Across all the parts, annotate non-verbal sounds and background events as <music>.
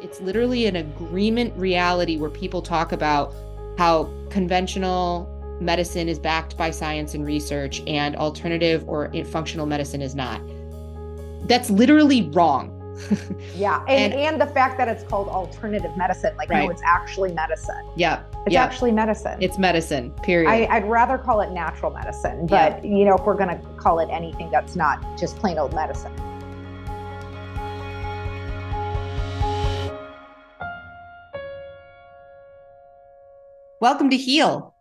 It's literally an agreement reality where people talk about how conventional medicine is backed by science and research and alternative or functional medicine is not. That's literally wrong. <laughs> yeah. And, and, and, the fact that it's called alternative medicine, like, right. no, it's actually medicine. Yeah. It's yeah. actually medicine. It's medicine, period. I, would rather call it natural medicine, but, yeah. you know, if we're going to call it anything that's not just plain old medicine. Welcome to Heal.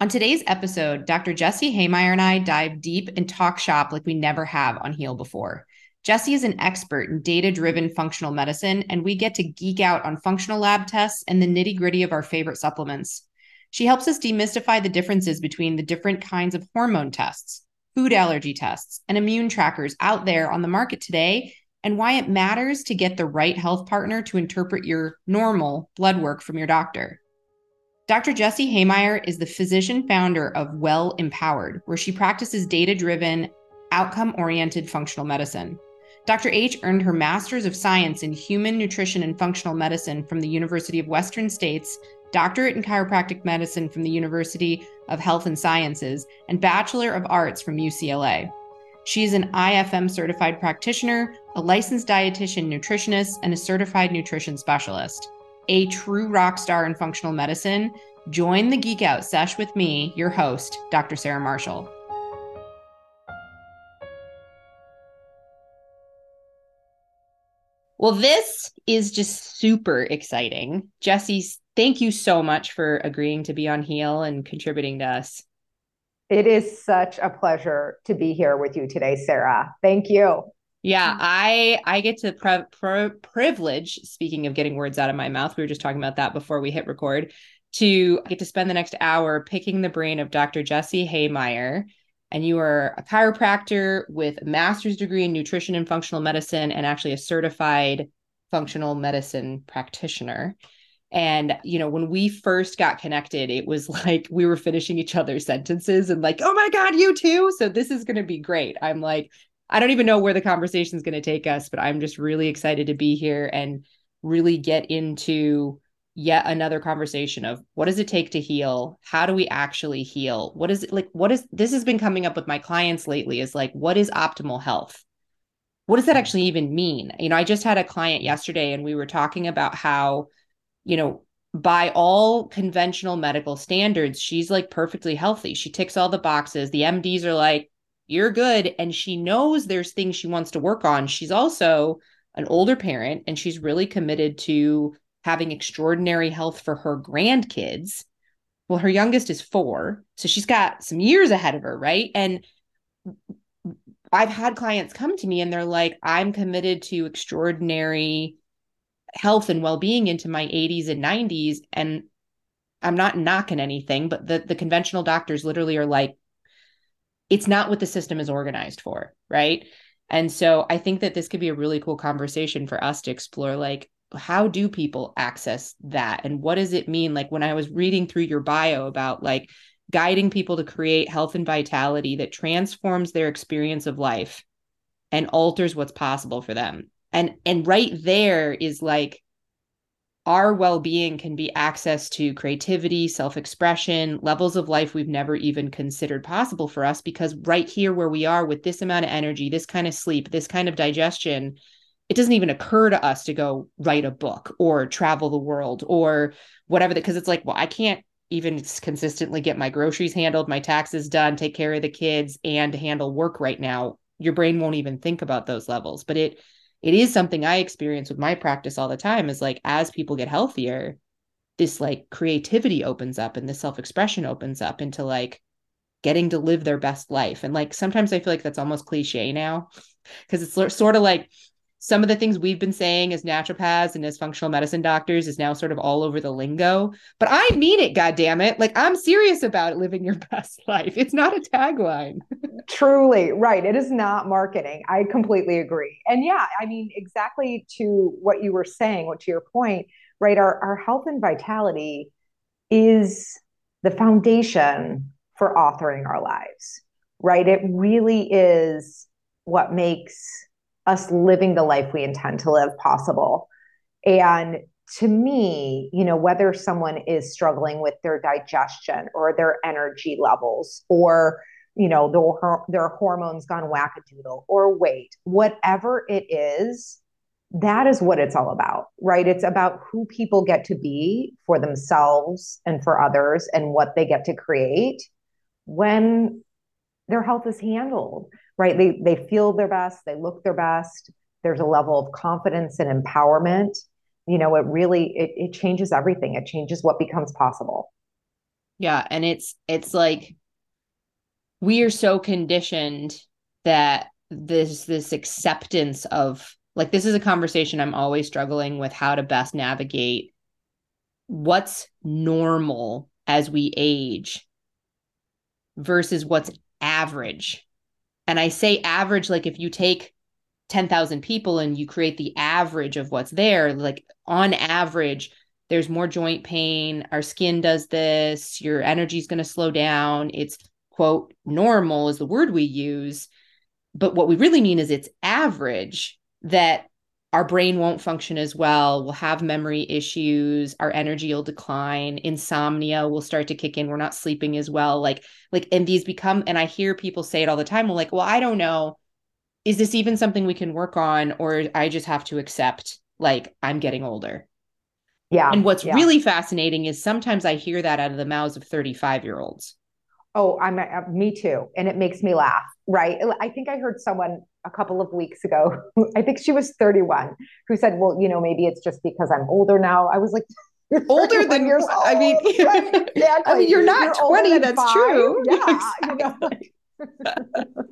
On today's episode, Dr. Jesse Hehmeyer and I dive deep and talk shop like we never have on Heal before. Jesse is an expert in data driven functional medicine, and we get to geek out on functional lab tests and the nitty gritty of our favorite supplements. She helps us demystify the differences between the different kinds of hormone tests, food allergy tests, and immune trackers out there on the market today, and why it matters to get the right health partner to interpret your normal blood work from your doctor. Dr. Jessie Hehmeyer is the physician founder of Well Empowered, where she practices data driven, outcome oriented functional medicine. Dr. H earned her Master's of Science in Human Nutrition and Functional Medicine from the University of Western States, Doctorate in Chiropractic Medicine from the University of Health and Sciences, and Bachelor of Arts from UCLA. She is an IFM certified practitioner, a licensed dietitian nutritionist, and a certified nutrition specialist a true rock star in functional medicine, join the Geek Out sesh with me, your host, Dr. Sarah Marshall. Well, this is just super exciting. Jesse, thank you so much for agreeing to be on Heal and contributing to us. It is such a pleasure to be here with you today, Sarah. Thank you. Yeah, mm. I I get to pre- pre- privilege. Speaking of getting words out of my mouth, we were just talking about that before we hit record. To get to spend the next hour picking the brain of Dr. Jesse Hehmeyer, and you are a chiropractor with a master's degree in nutrition and functional medicine, and actually a certified functional medicine practitioner. And, you know, when we first got connected, it was <laughs> like we were finishing each other's sentences and like, oh my God, you too. So this is going to be great. I'm like, I don't even know where the conversation is going to take us, but I'm just really excited to be here and really get into yet another conversation of what does it take to heal? How do we actually heal? What is it like? What is this has been coming up with my clients lately is like, what is optimal health? What does that mm-hmm. actually even mean? You know, I just had a client yesterday and we were talking about how, you know, by all conventional medical standards, she's like perfectly healthy. She ticks all the boxes. The MDs are like, you're good and she knows there's things she wants to work on. She's also an older parent and she's really committed to having extraordinary health for her grandkids. Well her youngest is 4 so she's got some years ahead of her right? And I've had clients come to me and they're like I'm committed to extraordinary health and well-being into my 80s and 90s and I'm not knocking anything but the the conventional doctors literally are like it's not what the system is organized for, right? And so I think that this could be a really cool conversation for us to explore like how do people access that and what does it mean like when I was reading through your bio about like guiding people to create health and vitality that transforms their experience of life and alters what's possible for them. And and right there is like our well-being can be access to creativity self-expression levels of life we've never even considered possible for us because right here where we are with this amount of energy this kind of sleep this kind of digestion it doesn't even occur to us to go write a book or travel the world or whatever because it's like well i can't even consistently get my groceries handled my taxes done take care of the kids and handle work right now. Your brain won't even think about those levels but it it is something I experience with my practice all the time is like as people get healthier, this like creativity opens up and the self-expression opens up into like getting to live their best life. And like sometimes I feel like that's almost cliche now because it's sort of like some of the things we've been saying as naturopaths and as functional medicine doctors is now sort of all over the lingo. But I mean it, God damn it! Like I'm serious about living your <laughs> best life. It's not a tagline. <laughs> Truly, right. It is not marketing. I completely agree. And yeah, I mean, exactly to what you were saying, what to your point, right? Our our health and vitality is the foundation for authoring our lives, right? It really is what makes us living the life we intend to live possible. And to me, you know, whether someone is struggling with their digestion or their energy levels or you know their, their hormones gone wackadoodle or weight whatever it is that is what it's all about right it's about who people get to be for themselves and for others and what they get to create when their health is handled right? They they feel their best they look their best. There's a level of confidence and empowerment. You know it really it, it changes everything. It changes what becomes possible. Yeah and it's it's like we are so conditioned that this this acceptance of like this is a conversation i'm always struggling with how to best navigate what's normal as we age versus what's average and i say average like if you take 10,000 people and you create the average of what's there like on average there's more joint pain. Our skin does this. Your energy is going to slow down. It's quote normal is the word we use. But what we really mean is it's average that our brain won't function as well we'll have memory issues our energy will decline insomnia will start to kick in we're not sleeping as well like like and these become and i hear people say it all the time well like well i don't know is this even something we can work on or i just have to accept like i'm getting older yeah and what's yeah. really fascinating is sometimes i hear that out of the mouths of 35 year olds Oh, I'm uh, me too, and it makes me laugh. Right? I think I heard someone a couple of weeks ago. <laughs> I think she was 31, who said, "Well, you know, maybe it's just because I'm older now." I was like. <laughs> older than yours. I mean, <laughs> right, exactly. I mean, you're not you're 20. That's five. true. Yeah, you know.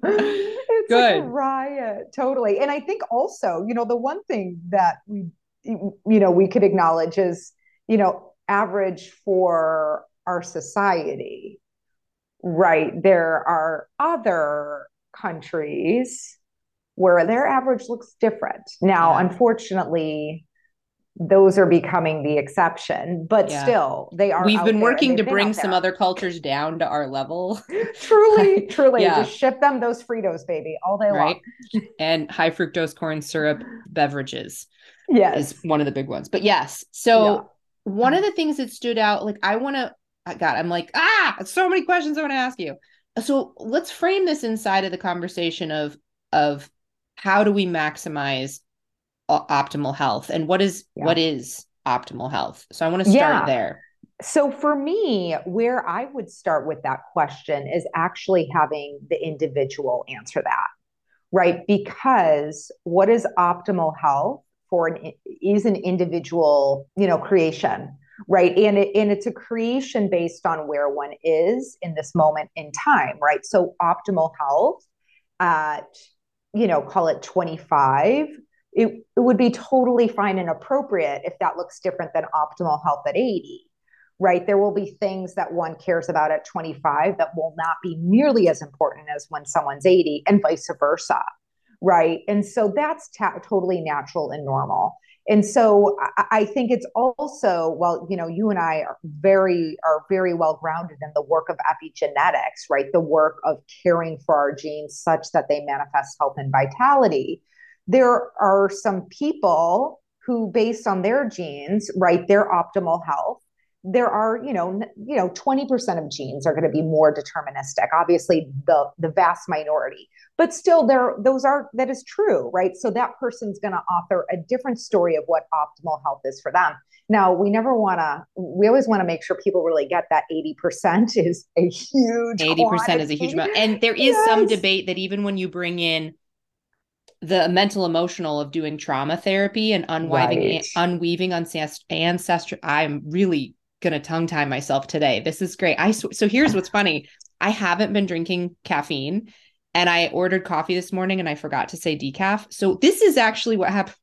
it's Good. like a riot, totally. And I think also, you know, the one thing that we, you know, we could acknowledge is, you know, average for our society right, there are other countries where their average looks different. Now, yeah. unfortunately, those are becoming the exception, but yeah. still, they are. We've been working to bring some other cultures down to our level. <laughs> <laughs> truly, truly, yeah. just ship them those Fritos, baby, all day right? long. <laughs> and high fructose corn syrup beverages. Yes, is one of the big ones. But yes, so one of the things that stood out, like I want to God, I'm like, ah, so many questions I want to ask you. So let's frame this inside of the conversation of of how do we maximize optimal health and what is yeah. what is optimal health. So I want to start yeah. there. So for me, where I would start with that question is actually having the individual answer that. Right? Because what is optimal health for an is an individual, you know, creation right and it, and it's a creation based on where one is in this moment in time right so optimal health at you know call it 25 it, it would be totally fine and appropriate if that looks different than optimal health at 80 right? There will be things that one cares about at 25 that will not be nearly as important as when someone's 80 and vice versa right? And so that's ta- totally natural and normal and so I, think it's also well you know you and i are very are very well grounded in the work of epigenetics right? The work of caring for our genes such that they manifest health and vitality. There are some people who based on their genes right their optimal health there are you know you know 20% of genes are going to be more deterministic obviously the the vast minority but still there those are that is true right so that person's going to author a different story of what optimal health is for them now we never want to we always want to make sure people really get that 80% <laughs> is a huge 80% quantity. is a huge amount and there is yes. some debate that even when you bring in the mental emotional of doing trauma therapy and unweaving right. unweaving ancestral i'm really gonna tongue tie myself today. This is great. I sw- so here's what's funny. I haven't been drinking caffeine, and I ordered coffee this morning, and I forgot to say decaf. So this is actually what happened.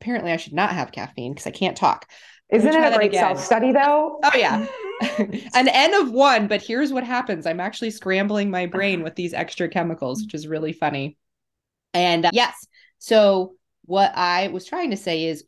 Apparently, I should not have caffeine because I can't talk. Isn't it a great self study though? Oh yeah, <laughs> <laughs> an N of one. But here's what happens: I'm actually scrambling my brain with these extra chemicals, which is really funny. And uh, yes, so what I was trying to say is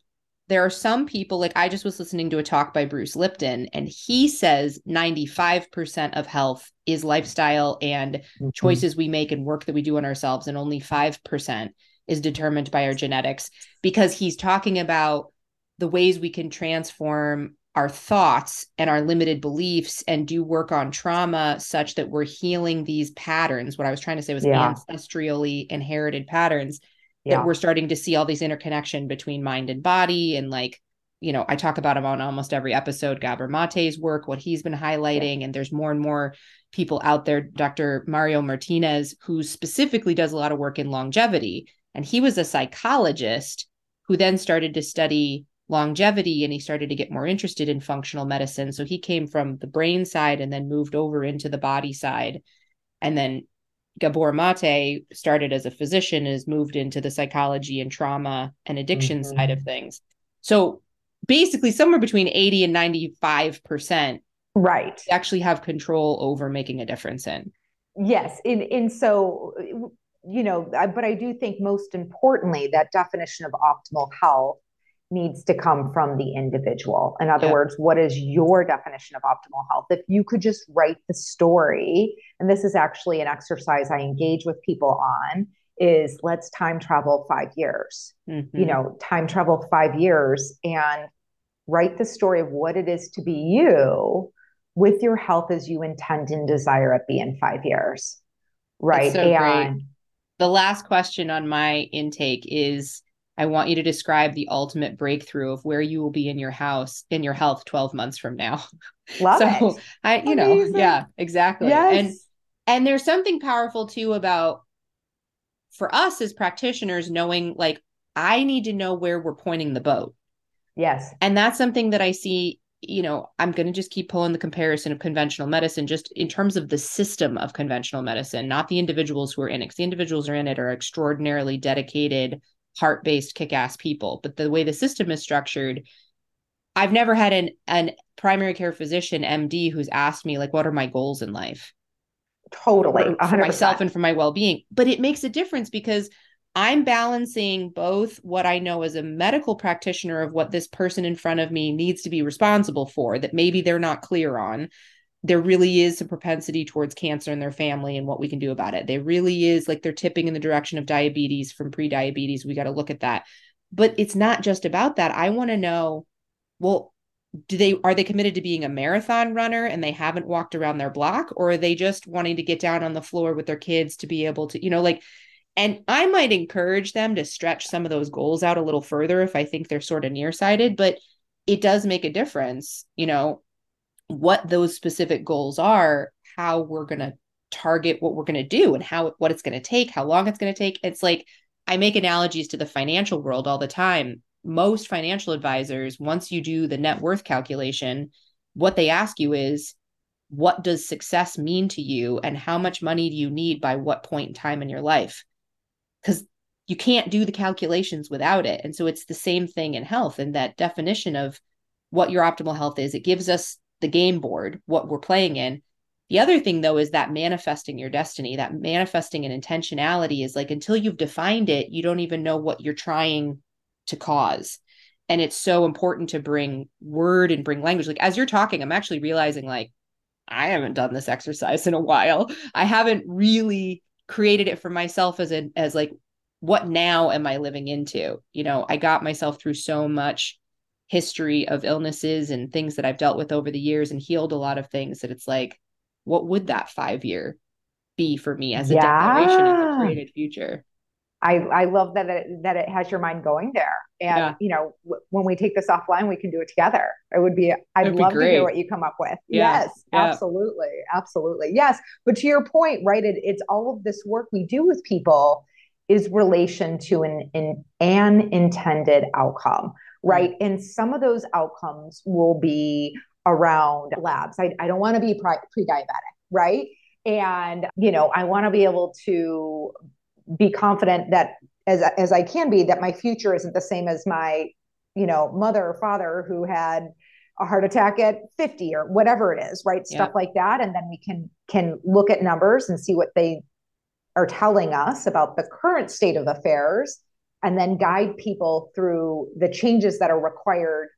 there are some people like I just was listening to a talk by Bruce Lipton and he says 95% of health is lifestyle and mm-hmm. choices we make and work that we do on ourselves and only 5% is determined by our genetics because he's talking about the ways we can transform our thoughts and our limited beliefs and do work on trauma such that we're healing these patterns. What I was trying to say was yeah. ancestrally inherited patterns yeah. that we're starting to see all these interconnection between mind and body and like you know, I talk about him on almost every episode, Gabor Mate's work, what he's been highlighting, yeah. and there's more and more people out there. Dr. Mario Martinez, who specifically does a lot of work in longevity, and he was a psychologist who then started to study longevity and he started to get more interested in functional medicine. So he came from the brain side and then moved over into the body side. And then Gabor Mate started as a physician, has moved into the psychology and trauma and addiction mm-hmm. side of things. So basically somewhere between 80 and 95% right actually have control over making a difference in. Yes, in in so you know, but I do think most importantly that definition of optimal health needs to come from the individual. In other yeah. words, what is your definition of optimal health? If you could just write the story, and this is actually an exercise I engage with people on, is let's time travel five years. Mm-hmm. You know, time travel five years and write the story of what it is to be you with your health as you intend and desire it be in five years. Right. So and great. the last question on my intake is I want you to describe the ultimate breakthrough of where you will be in your house in your health 12 months from now. <laughs> Love so it. I, you Amazing. know, yeah, exactly. Yes. And and there's something powerful too about for us as practitioners knowing like I need to know where we're pointing the boat. Yes. And that's something that I see, you know, I'm going to just keep pulling the comparison of conventional medicine just in terms of the system of conventional medicine, not the individuals who are in it. The individuals who are in it are extraordinarily dedicated, heart based, kick ass people. But the way the system is structured, I've never had an an primary care physician MD who's asked me like, what are my goals in life? Totally, 100%. for myself and for my well being. But it makes a difference because I'm balancing both what I know as a medical practitioner of what this person in front of me needs to be responsible for that maybe they're not clear on there really is a propensity towards cancer in their family and what we can do about it. There really is like they're tipping in the direction of diabetes from pre-diabetes. We got to look at that. But it's not just about that. I want to know, well, do they are they committed to being a marathon runner and they haven't walked around their block or are they just wanting to get down on the floor with their kids to be able to, you know, like and I might encourage them to stretch some of those goals out a little further if I think they're sort of nearsighted, but it does make a difference, you know, what those specific goals are, how we're going to target what we're going to do and how what it's going to take, how long it's going to take. It's like I make analogies to the financial world all the time. Most financial advisors, once you do the net worth calculation, what they ask you is, what does success mean to you and how much money do you need by what point in time in your life? Because you can't do the calculations without it. And so it's the same thing in health and that definition of what your optimal health is. It gives us the game board, what we're playing in. The other thing, though, is that manifesting your destiny, that manifesting an intentionality is like until you've defined it, you don't even know what you're trying to cause. And it's so important to bring word and bring language. Like as you're talking, I'm actually realizing like I haven't done this exercise in a while. I haven't really created it for myself as a as like what now am I living into? You know, I got myself through so much history of illnesses and things that I've dealt with over the years and healed a lot of things that it's like, what would that five year be for me as a yeah. declaration of the created future? I, I love that it, that it has your mind going there. And, yeah. you know, w- when we take this offline, we can do it together. It would be, I'd It'd love to hear what you come up with. Yeah. Yes, yeah. absolutely. Absolutely. Yes. But to your point, right, it, it's all of this work we do with people is relation to an, an, an intended outcome right? And some of those outcomes will be around labs. I, I don't want to be pre diabetic, right? And, you know, I want to be able to be confident that as, as I can be, that my future isn't the same as my, you know, mother or father who had a heart attack at 50 or whatever it is, right? Stuff like that. And then we can can look at numbers and see what they are telling us about the current state of affairs and then guide people through the changes that are required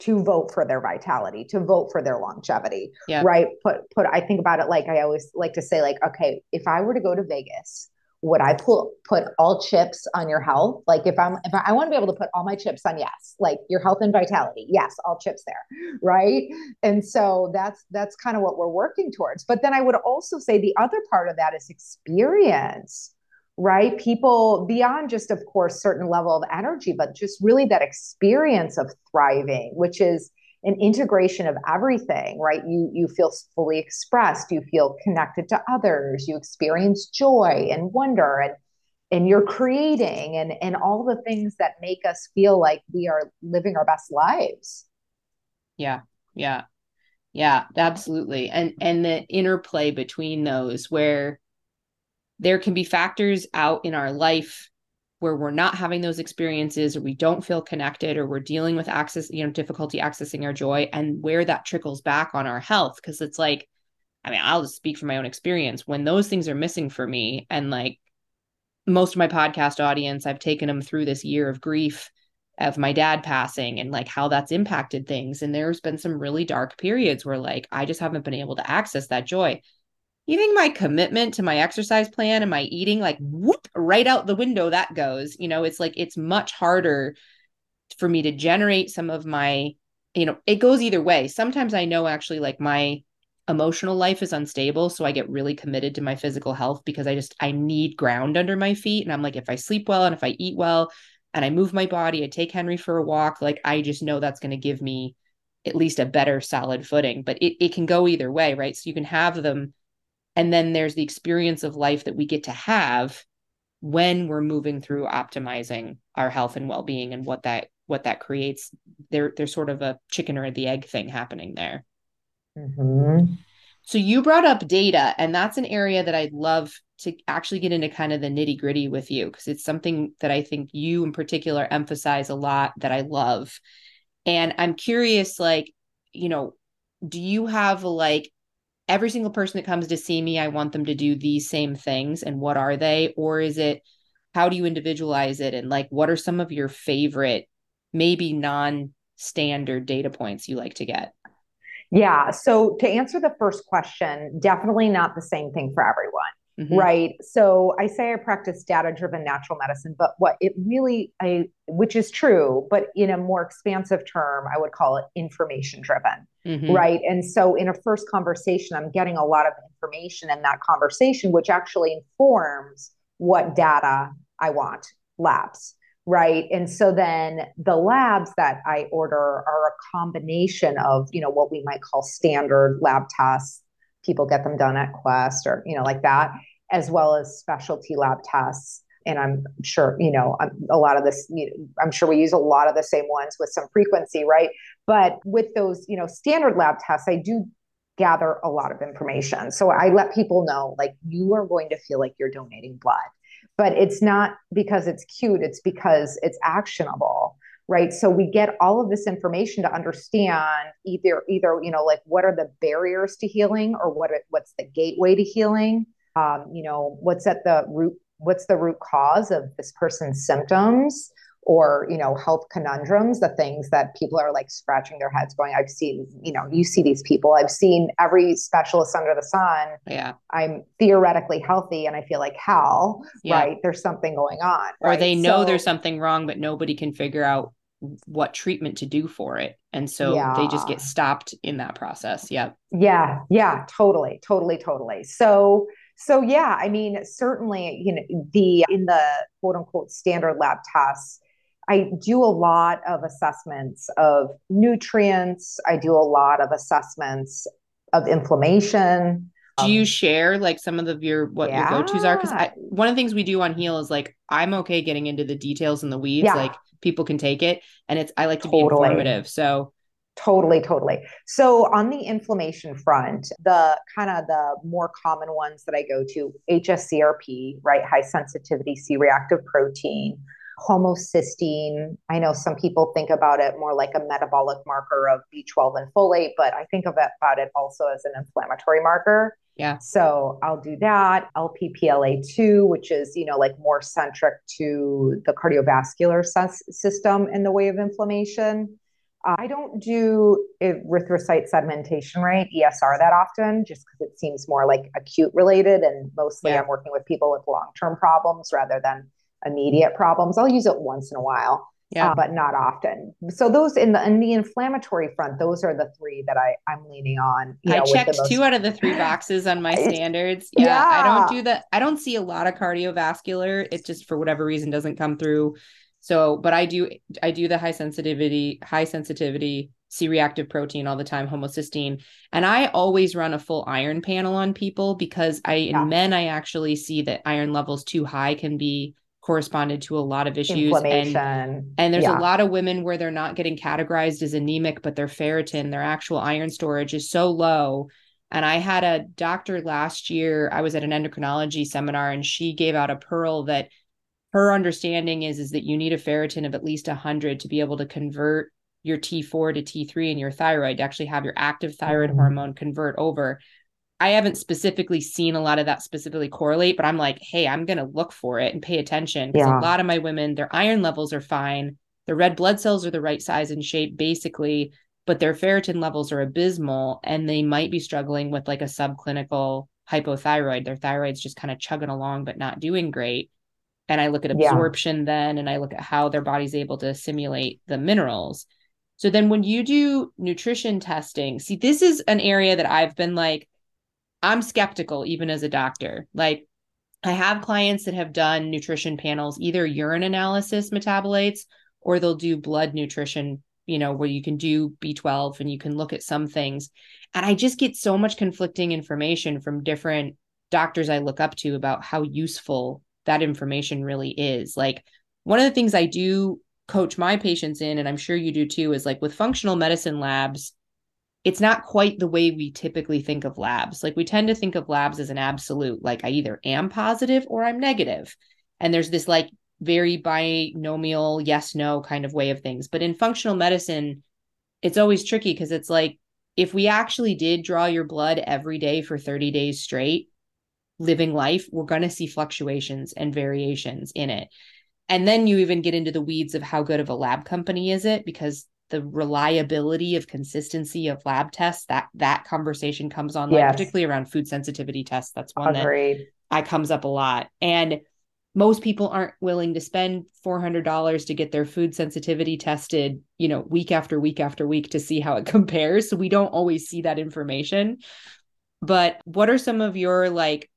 to vote for their vitality to vote for their longevity yeah. right put put i think about it like i always like to say like okay if i were to go to vegas would I put put all chips on your health? Like if I'm if I, I want to be able to put all my chips on yes, like your health and vitality, yes, all chips there, <laughs> right? And so that's that's kind of what we're working towards. But then I would also say the other part of that is experience, right? People beyond just of course certain level of energy, but just really that experience of thriving, which is an integration of everything right? You you feel fully expressed you feel connected to others you experience joy and wonder and and you're creating and and all the things that make us feel like we are living our best lives. Yeah yeah yeah absolutely. And and the interplay between those where there can be factors out in our life where we're not having those experiences or we don't feel connected or we're dealing with access you know difficulty accessing our joy and where that trickles back on our health. Because it's like i mean i'll just speak from my own experience. When those things are missing for me and like most of my podcast audience i've taken them through this year of grief of my dad passing and like how that's impacted things. And there's been some really dark periods where like i just haven't been able to access that joy you think my commitment to my exercise plan and my eating like whoop right out the window that goes you know it's like it's much harder for me to generate some of my you know it goes either way. Sometimes i know actually like my emotional life is unstable so i get really committed to my physical health because i just i need ground under my feet and i'm like if i sleep well and if i eat well and i move my body i take henry for a walk like i just know that's going to give me at least a better solid footing but it, it can go either way right? So you can have them and then there's the experience of life that we get to have when we're moving through optimizing our health and well-being and what that what that creates. There there's sort of a chicken or the egg thing happening there. Mm-hmm. so you brought up data and that's an area that i'd love to actually get into kind of the nitty gritty with you because it's something that i think you in particular emphasize a lot that i love. And i'm curious like you know do you have like every single person that comes to see me, I want them to do these same things. And what are they? Or is it how do you individualize it? And like, what are some of your favorite, maybe non standard data points you like to get? Yeah. So to answer the first question, definitely not the same thing for everyone. Mm-hmm. Right. So I say I practice data driven natural medicine, but what it really, I, which is true, but in a more expansive term, I would call it information driven. Mm-hmm. Right. And so in a first conversation, I'm getting a lot of information in that conversation, which actually informs what data I want labs. Right. And so then the labs that I order are a combination of, you know, what we might call standard lab tests people get them done at Quest or, you know, like that, as well as specialty lab tests. And I'm sure, you know, a lot of this, I'm sure we use a lot of the same ones with some frequency, right? But with those, you know, standard lab tests, I do gather a lot of information. So I let people know, like, you are going to feel like you're donating blood. But it's not because it's cute, it's because it's actionable right? So we get all of this information to understand either either you know like what are the barriers to healing or what what's the gateway to healing? Um, you know what's at the root what's the root cause of this person's symptoms or you know health conundrums the things that people are like scratching their heads going i've seen you know you see these people. I've seen every specialist under the sun. Yeah. I'm theoretically healthy and i feel like hell yeah. right? There's something going on or right? they know so, there's something wrong but nobody can figure out what treatment to do for it and so yeah. they just get stopped in that process. Yeah yeah. Yeah. Totally. Totally. Totally. So so yeah i mean certainly you know the in the quote unquote standard lab tests I do a lot of assessments of nutrients. I do a lot of assessments of inflammation. Do you um, share like some of the your what yeah. your go-tos are? Because one of the things we do on Heal is like I'm okay getting into the details and the weeds. Yeah. Like people can take it, and it's I like to totally. be informative. So Totally, totally. So on the inflammation front, the kind of the more common ones that I go to, HSCRP, right? High sensitivity C reactive protein, homocysteine. I know some people think about it more like a metabolic marker of B12 and folate, but I think of it, about it also as an inflammatory marker. Yeah. So I'll do that. LPPLA2, which is, you know, like more centric to the cardiovascular system in the way of inflammation. I don't do erythrocyte sedimentation rate, ESR, that often, just because it seems more like acute related. And mostly yeah. I'm working with people with long term problems rather than immediate problems. I'll use it once in a while. Yeah. Uh, but not often. So those in the in the inflammatory front, those are the three that I I'm leaning on. I know, checked most... two out of the three boxes on my <laughs> standards. Yeah, yeah, I don't do that. I don't see a lot of cardiovascular. It just for whatever reason doesn't come through so, but I do I do the high sensitivity, high sensitivity C-reactive protein all the time, homocysteine, and I always run a full iron panel on people because I yeah. in men I actually see that iron levels too high can be corresponded to a lot of issues and, and there's yeah. a lot of women where they're not getting categorized as anemic but their ferritin their actual iron storage is so low and i had a doctor last year i was at an endocrinology seminar and she gave out a pearl that her understanding is is that you need a ferritin of at least 100 to be able to convert your T4 to T3 in your thyroid to actually have your active thyroid mm-hmm. hormone convert over. I haven't specifically seen a lot of that specifically correlate, but I'm like, hey, I'm going to look for it and pay attention because yeah. a lot of my women, their iron levels are fine. Their red blood cells are the right size and shape, basically, but their ferritin levels are abysmal and they might be struggling with like a subclinical hypothyroid. Their thyroid's just kind of chugging along, but not doing great and I look at absorption yeah. then and I look at how their body's able to assimilate the minerals. So then when you do nutrition testing, see this is an area that I've been like I'm skeptical even as a doctor. Like I have clients that have done nutrition panels, either urine analysis metabolites or they'll do blood nutrition, you know, where you can do B12 and you can look at some things. And I just get so much conflicting information from different doctors I look up to about how useful that information really is. Like one of the things I do coach my patients in, and I'm sure you do too, is like with functional medicine labs, it's not quite the way we typically think of labs. Like we tend to think of labs as an absolute, like I either am positive or I'm negative. And there's this like very binomial yes no kind of way of things. But in functional medicine, it's always tricky because it's like if we actually did draw your blood every day for 30 days straight, living life, we're going to see fluctuations and variations in it. And then you even get into the weeds of how good of a lab company is it because the reliability of consistency of lab tests that that conversation comes on yes. particularly around food sensitivity tests that's one Agreed. that I comes up a lot and most people aren't willing to spend $400 to get their food sensitivity tested you know week after week after week to see how it <laughs> compares so we don't always see that information but what are some of your like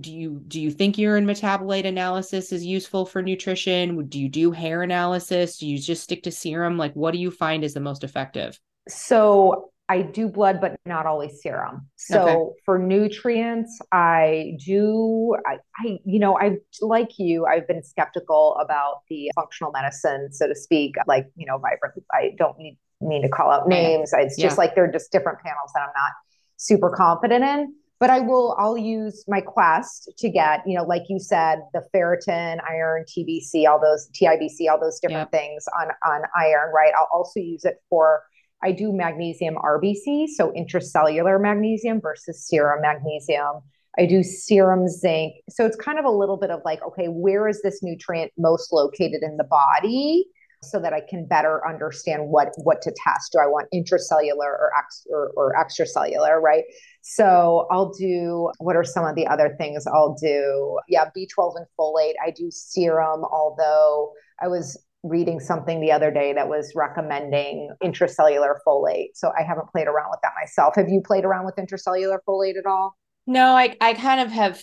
do you do you think urine metabolite analysis is useful for nutrition? Do you do hair analysis? Do you just stick to serum? Like what do you find is the most effective? So i do blood but not always serum. So okay. for nutrients i do I, I you know i like you i've been skeptical about the functional medicine so to speak like you know vibrant i don't need mean to call out names. It's just yeah. like they're just different panels that i'm not super confident in but I will I'll use my quest to get, you know, like you said, the ferritin, iron, TBC, all those TIBC, all those different things on on iron, right? I'll also use it for I do magnesium RBC, so intracellular magnesium versus serum magnesium. I do serum zinc. So it's kind of a little bit of like, okay, where is this nutrient most located in the body? So that I can better understand what what to test. Do I want intracellular or ex, or, or extracellular, right? So I'll do what are some of the other things I'll do? Yeah, B12 and folate. I do serum, although I was reading something the other day that was recommending intracellular folate. So I haven't played around with that myself. Have you played around with intracellular folate at all? No, I I kind of have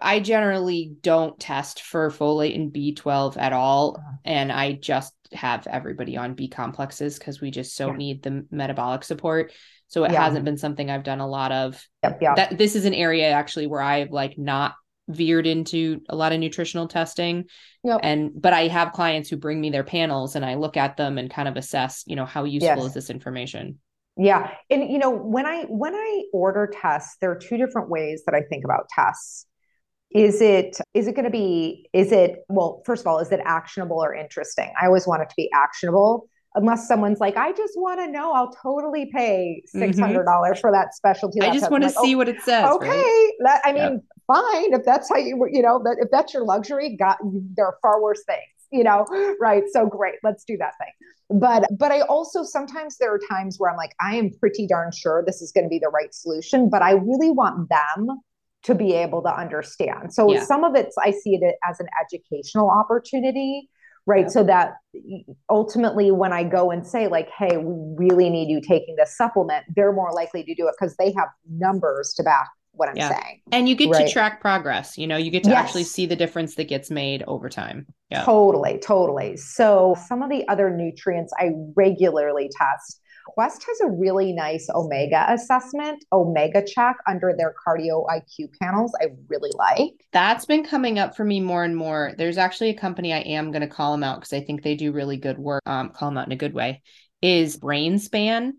I generally don't test for folate and B12 at all. Uh-huh. And I just have everybody on B complexes because we just so yeah. need the metabolic support. So it yeah. hasn't been something I've done a lot of. Yep, yep. That this is an area actually where I've like not veered into a lot of nutritional testing. Yep. And but I have clients who bring me their panels and I look at them and kind of assess, you know, how useful yes. is this information? Yeah. And you know, when I when I order tests, there are two different ways that I think about tests. Is it is it going to be is it well, first of all, is it actionable or interesting? I always want it to be actionable. Unless someone's like, I just want to know, I'll totally pay mm-hmm. six hundred dollars mm-hmm. for that specialty. I just want to like, see oh, what it says. Okay, right? that, I mean, fine if that's how you you know that if that's your luxury. Got there are far worse things you know, <laughs> right? So great, let's do that thing. But but I also sometimes there are times where I'm like, I am pretty darn sure this is going to be the right solution, but I really want them to be able to understand. So yeah. some of it's I see it as an educational opportunity right yeah. so that ultimately when i go and say like hey we really need you taking this supplement they're more likely to do it because they have numbers to back what i'm yeah. saying and you get right? to track progress you know you get to yes. actually see the difference that gets made over time yeah totally totally so some of the other nutrients i regularly test Quest has a really nice omega assessment, omega check under their cardio IQ panels. I really like. That's been coming up for me more and more. There's actually a company I am going to call them out because I think they do really good work. Um, call them out in a good way. Is Brain Span.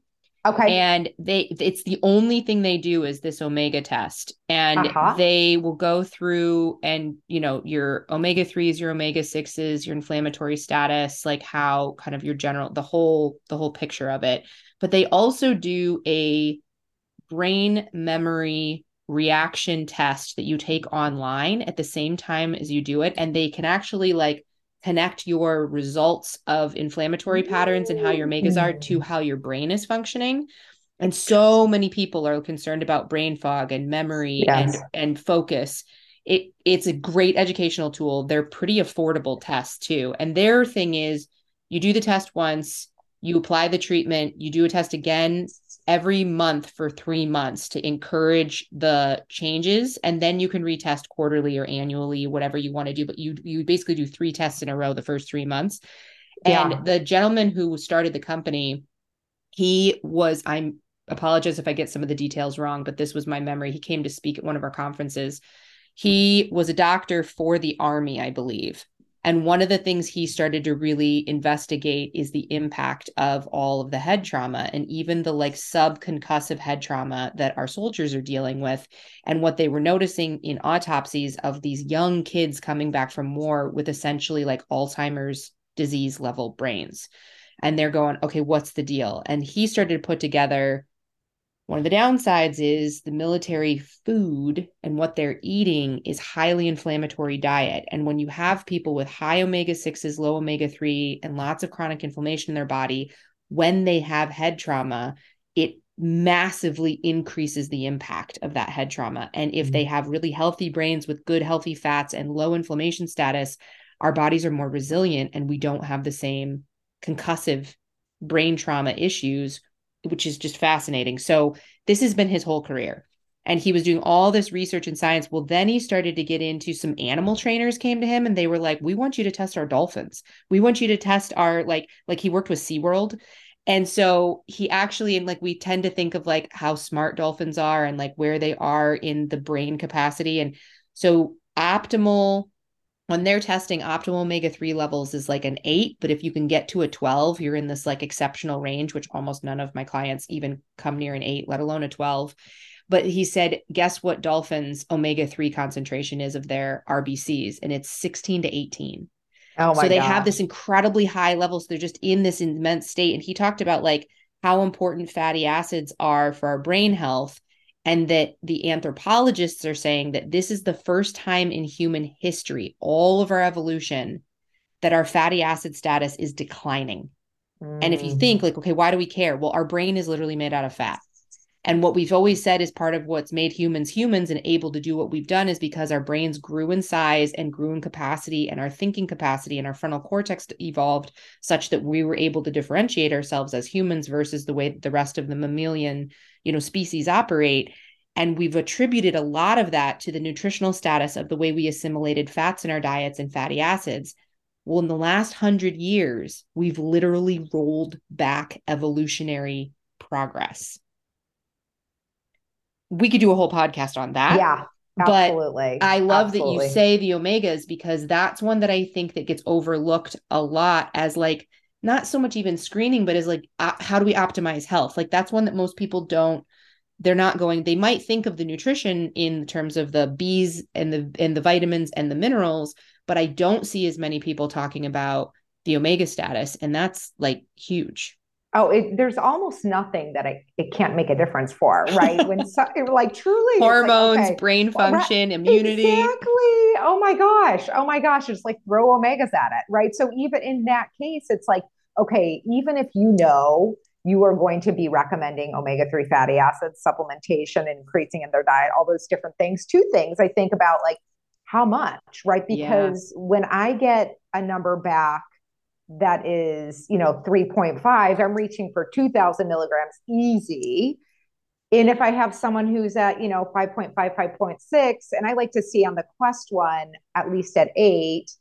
Okay. And they it's the only thing they do is this omega test. And uh-huh. they will go through and you know, your omega 3s, your omega 6s, your inflammatory status, like how kind of your general the whole the whole picture of it. But they also do a brain memory reaction test that you take online at the same time as you do it and they can actually like connect your results of inflammatory patterns and how your megas are to mm. how your brain is functioning. And so many people are concerned about brain fog and memory yes. and and focus. It it's a great educational tool. They're pretty affordable tests too. And their thing is you do the test once you apply the treatment you do a test again every month for three months to encourage the changes and then you can retest quarterly or annually whatever you want to do but you you basically do three tests in a row the first three months. And yeah. the gentleman who started the company he was i'm apologize if i get some of the details wrong but this was my memory. He came to speak at one of our conferences. He was a doctor for the army i believe and one of the things he started to really investigate is the impact of all of the head trauma and even the like subconcussive head trauma that our soldiers are dealing with. And what they were noticing in autopsies of these young kids coming back from war with essentially like Alzheimer's disease level brains. And they're going, okay, what's the deal? And he started to put together one of the downsides is the military food and what they're eating is highly inflammatory diet. And when you have people with high omega 6s, low omega 3, and lots of chronic inflammation in their body, when they have head trauma, it massively increases the impact of that head trauma. And if they mm-hmm. have really healthy brains with good, healthy fats and low inflammation status, our bodies are more resilient and we don't have the same concussive brain trauma issues which is just fascinating. So this has been his whole career. And he was doing all this research and science. Well, then he started to get into some animal trainers came to him and they were like, We want you to test our dolphins. We want you to test our like like he worked with SeaWorld. And so he actually, and like we tend to think of like how smart dolphins are and like where they are in the brain capacity. And so optimal when they're testing optimal omega 3 levels is like an 8 but if you can get to a 12 you're in this like exceptional range which almost none of my clients even come near an 8 let alone a 12 but he said guess what dolphins omega 3 concentration is of their rbcs and it's 16 to 18 oh my so they God. have this incredibly high level so they're just in this immense state. And he talked about like how important fatty acids are for our brain health and that the anthropologists are saying that this is the first time in human history, all of our evolution, that our fatty acid status is declining. Mm. And if you think, like, okay, why do we care? Well, our brain is literally made out of fat. And what we've always said is part of what's made humans humans and able to do what we've done is because our brains grew in size and grew in capacity, and our thinking capacity and our frontal cortex evolved such that we were able to differentiate ourselves as humans versus the way the rest of the mammalian you know species operate. And we've attributed a lot of that to the nutritional status of the way we assimilated fats in our diets and fatty acids. Well in the last 100 years we've literally rolled back evolutionary progress we could do a whole podcast on that yeah Absolutely. But I love Absolutely. that you say the omegas because that's one that I think that gets overlooked a lot as like not so much even screening, but as like uh, how do we optimize health? Like that's one that most people don't. They're not going. They might think of the nutrition in terms of the bees and the and the vitamins and the minerals, but I don't see as many people talking about the omega status, and that's like huge. Oh, it, there's almost nothing that I, it can't make a difference for, right? When so, like truly hormones, like, okay, brain function, right, immunity. Exactly. Oh my gosh. Oh my gosh. It's like throw omegas at it, right? So even in that case, it's like, okay, even if you know you are going to be recommending omega 3 fatty acids supplementation, increasing in their diet, all those different things. Two things I think about like how much, right? Because yeah. when I get a number back that is, you know, 3.5, I'm reaching for 2000 milligrams easy. And if I have someone who's at, you know, 5.5, 5.6, and I like to see on the Quest one, at least at eight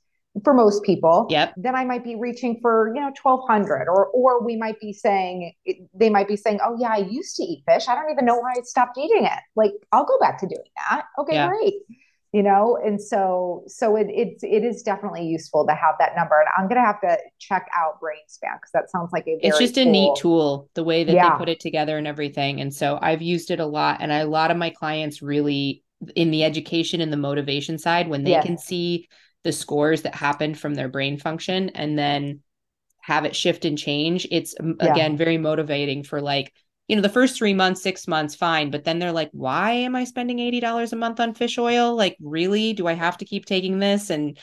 for most people, yep. then I might be reaching for, you know, 1200 or, or we might be saying, they might be saying, oh yeah, I used to eat fish. I don't even know why I stopped eating it. Like, I'll go back to doing that. Okay, yeah. great you know and so so it, it's it is definitely useful to have that number and i'm gonna have to check out brainspan because that sounds like a it's just cool, a neat tool the way that yeah. they put it together and everything and so i've used it a lot and a lot of my clients really in the education and the motivation side when they yes. can see the scores that happened from their brain function and then have it shift and change it's yeah. again very motivating for like you know, the first three months, six months, fine. But then they're like, why am I spending $80 a month on fish oil? Like, really? Do I have to keep taking this? And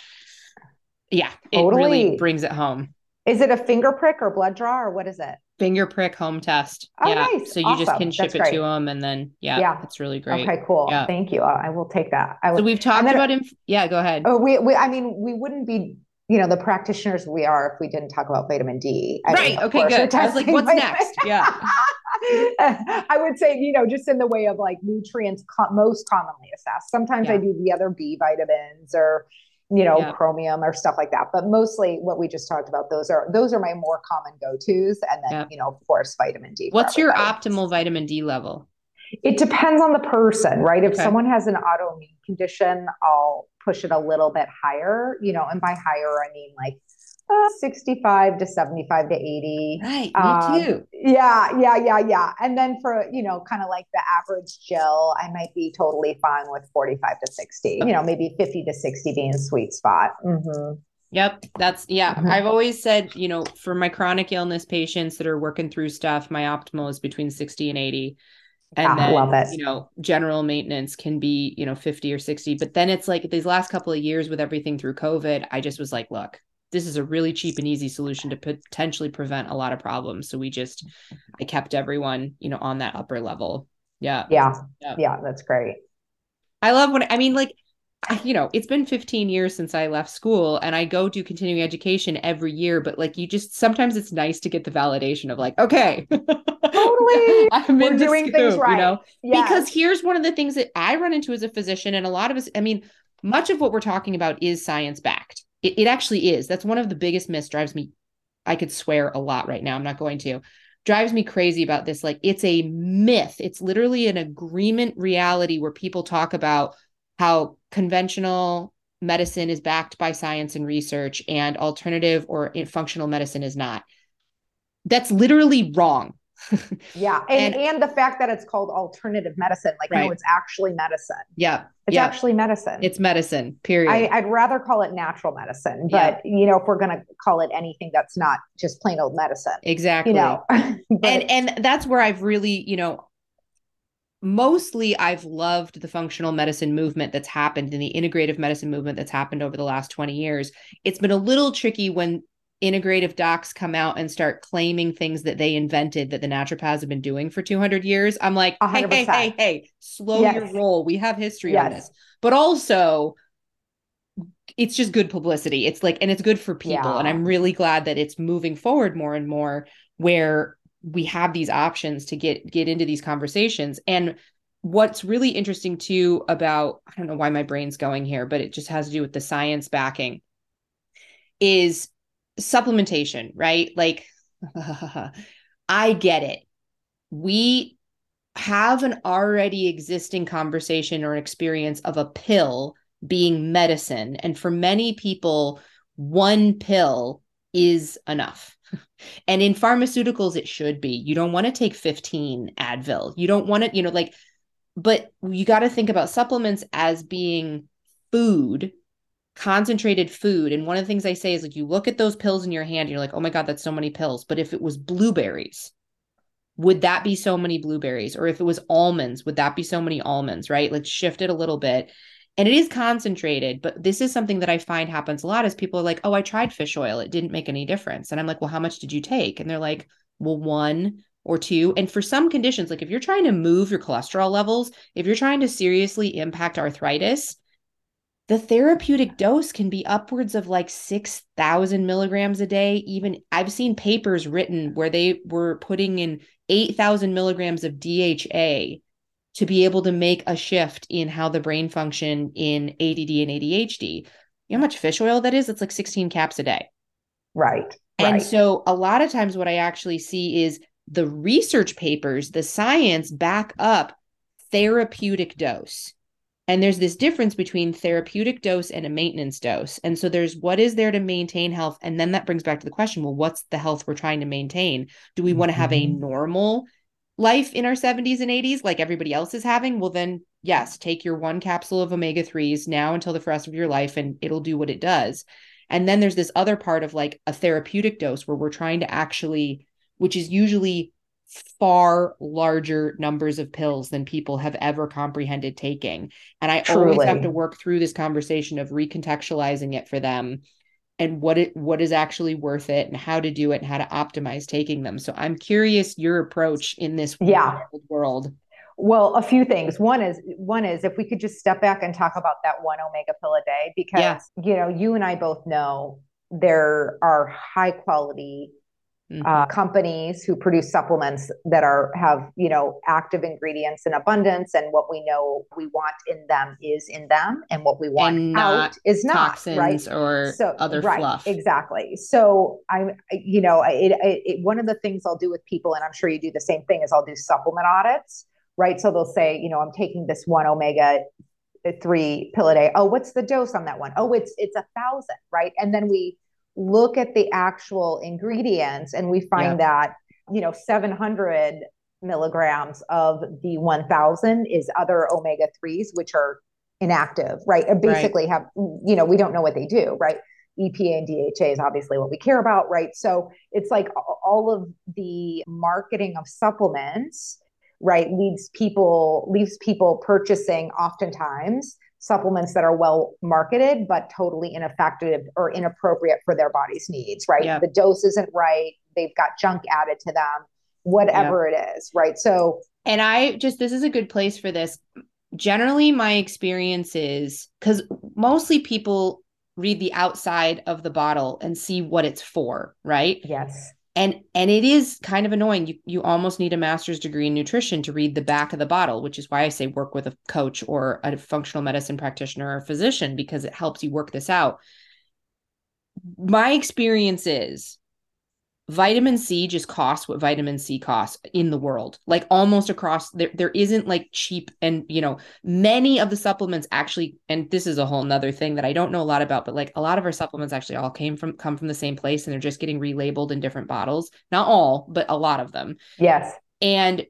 yeah, totally. it really brings it home. Is it a finger prick or blood draw or what is it? Finger prick home test. Oh, yeah. Nice. So you awesome. just can ship That's it great. to them and then, yeah, yeah, it's really great. Okay, cool. Yeah. Thank you. I will take that. I will. So we've talked then, about. Inf- yeah, go ahead. Oh, we, we, I mean, we wouldn't be you know the practitioners we are if we didn't talk about vitamin D. I right. Mean, okay. Good. I was like, what's next? Yeah. <laughs> I would say, you know, just in the way of like nutrients most commonly assessed. Sometimes yeah. I do the other B vitamins or, you know, yeah. chromium or stuff like that. But mostly what we just talked about, those are those are my more common go-tos. And then, yeah. you know, of course, vitamin D. What's your optimal vitamin D level? It depends on the person, right? If okay. someone has an autoimmune condition, I'll push it a little bit higher, you know, and by higher, I mean like uh, 65 to 75 to 80. Right. Um, me too. Yeah. Yeah. Yeah. Yeah. And then for, you know, kind of like the average Jill, I might be totally fine with 45 to 60, you know, maybe 50 to 60 being sweet spot. Mm-hmm. Yep. That's, yeah. Mm-hmm. I've always said, you know, for my chronic illness patients that are working through stuff, my optimal is between 60 and 80 Ah, and then love it. you know general maintenance can be you know 50 or 60 but then it's like these last couple of years with everything through covid i just was like look this is a really cheap and easy solution to potentially prevent a lot of problems. So we just, I kept everyone, you know, on that upper level. Yeah. Yeah. Yeah. yeah that's great. I love when, I mean, like, you know, it's been 15 years since I left school and I go do continuing education every year, but like you just sometimes it's nice to get the validation of like, okay, <laughs> totally. I'm We're doing scoop, things right. You know, yes. because here's one of the things that I run into as a physician, and a lot of us, I mean, much of what we're talking about is science backed. It, it actually is. That's one of the biggest myths drives me. I could swear a lot right now. I'm not going to. Drives me crazy about this. Like it's a myth. It's literally an agreement reality where people talk about how conventional medicine is backed by science and research and alternative or functional medicine is not. That's literally wrong. <laughs> yeah. And, and, and the fact that it's called alternative medicine, like right. no, it's actually medicine. Yeah. It's yeah. actually medicine. It's medicine, period. I, would rather call it natural medicine, but yeah. you know, if we're gonna call it anything that's not just plain old medicine. Exactly. You know. <laughs> and and that's where I've really, you know, mostly I've loved the functional medicine movement that's happened and the integrative medicine movement that's happened over the last 20 years. It's been a little tricky when integrative docs come out and start claiming things that they invented that the naturopaths have been doing for 200 years i'm like hey 100%. hey hey hey slow yes. your roll we have history yes. on this but also it's just good publicity it's like and it's good for people yeah. and i'm really glad that it's moving forward more and more where we have these options to get get into these conversations and what's really interesting too about i don't know why my brain's going here but it just has to do with the science backing is supplementation, right? Like, <laughs> I get it. We have an already existing conversation or experience of a pill being medicine. And for many people, one pill is enough. And in pharmaceuticals, it should be. You don't want to take 15 Advil. You don't want to, you know, like, but you got to think about supplements as being food concentrated food. And one of the things I say is like you look at those pills in your hand, and you're like, oh my God, that's so many pills. But if it was blueberries, would that be so many blueberries? Or if it was almonds, would that be so many almonds? Right? Let's shift it a little bit. And it is concentrated, but this is something that I find happens a lot is people are like, oh, I tried fish oil. It didn't make any difference. And I'm like, well, how much did you take? And they're like, well, one or two. And for some conditions, like if you're trying to move your cholesterol levels, if you're trying to seriously impact arthritis, the therapeutic dose can be upwards of like 6,000 milligrams a day. Even I've seen papers written where they were putting in 8,000 milligrams of DHA to be able to make a shift in how the brain function in ADD and ADHD. You know how much fish oil that is? It's like 16 caps a day. Right. And right. so a lot of times what I actually see is the research papers, the science back up therapeutic dose. And there's this difference between therapeutic dose and a maintenance dose. And so there's what is there to maintain health? And then that brings back to the question well, what's the health we're trying to maintain? Do we mm-hmm. want to have a mm-hmm. normal life in our 70s and 80s like everybody else is having? Well, then, yes, take your one capsule of omega 3s now until the rest of your life, and it'll do what it does. And then there's this other part of like a therapeutic dose where we're trying to actually, which is usually far larger numbers of pills than people have ever comprehended taking. And I Truly. always have to work through this conversation of recontextualizing it for them and what it what is actually worth it and how to do it and how to optimize taking them. So I'm curious your approach in this yeah. world. Well, a few things. One is one is if we could just step back and talk about that one omega pill a day because yeah. you know, you and I both know there are high quality Mm-hmm. Uh, companies who produce supplements that are have you know active ingredients in abundance and what we know we want in them is in them and what we want out is not toxins right or so, other right, fluff. exactly. So i'm you know it, it, it, one of the things i'll do with people and i'm sure you do the same thing is i'll do supplement audits right? So they'll say you know i'm taking this one omega three pill a day. Oh what's the dose on that one? Oh, it's it's a thousand right? And then we look at the actual ingredients and we find yeah. that you know 700 milligrams of the 1000 is other omega 3s which are inactive right and basically right. have you know we don't know what they do right EPA and DHA is obviously what we care about right so it's like all of the marketing of supplements right leads people leaves people purchasing oftentimes supplements that are well marketed but totally ineffective or inappropriate for their body's needs right? Yeah. the dose isn't right. They've got junk added to them whatever yeah. it is right? So and i just this is a good place for this. Generally my experience is because mostly people read the outside of the bottle and see what it's for right? Yes and and it is kind of annoying. You you almost need a master's degree in nutrition to read the back of the bottle which is why i say work with a coach or a functional medicine practitioner or physician because it helps you work this out. My experience is vitamin C just costs what vitamin C costs in the world. Like almost across there, there isn't like cheap and you know, many of the supplements actually, and this is a whole nother thing that I don't know a lot about, but like a lot of our supplements actually all came from come from the same place and they're just getting relabeled in different bottles. Not all, but a lot of them. Yes. And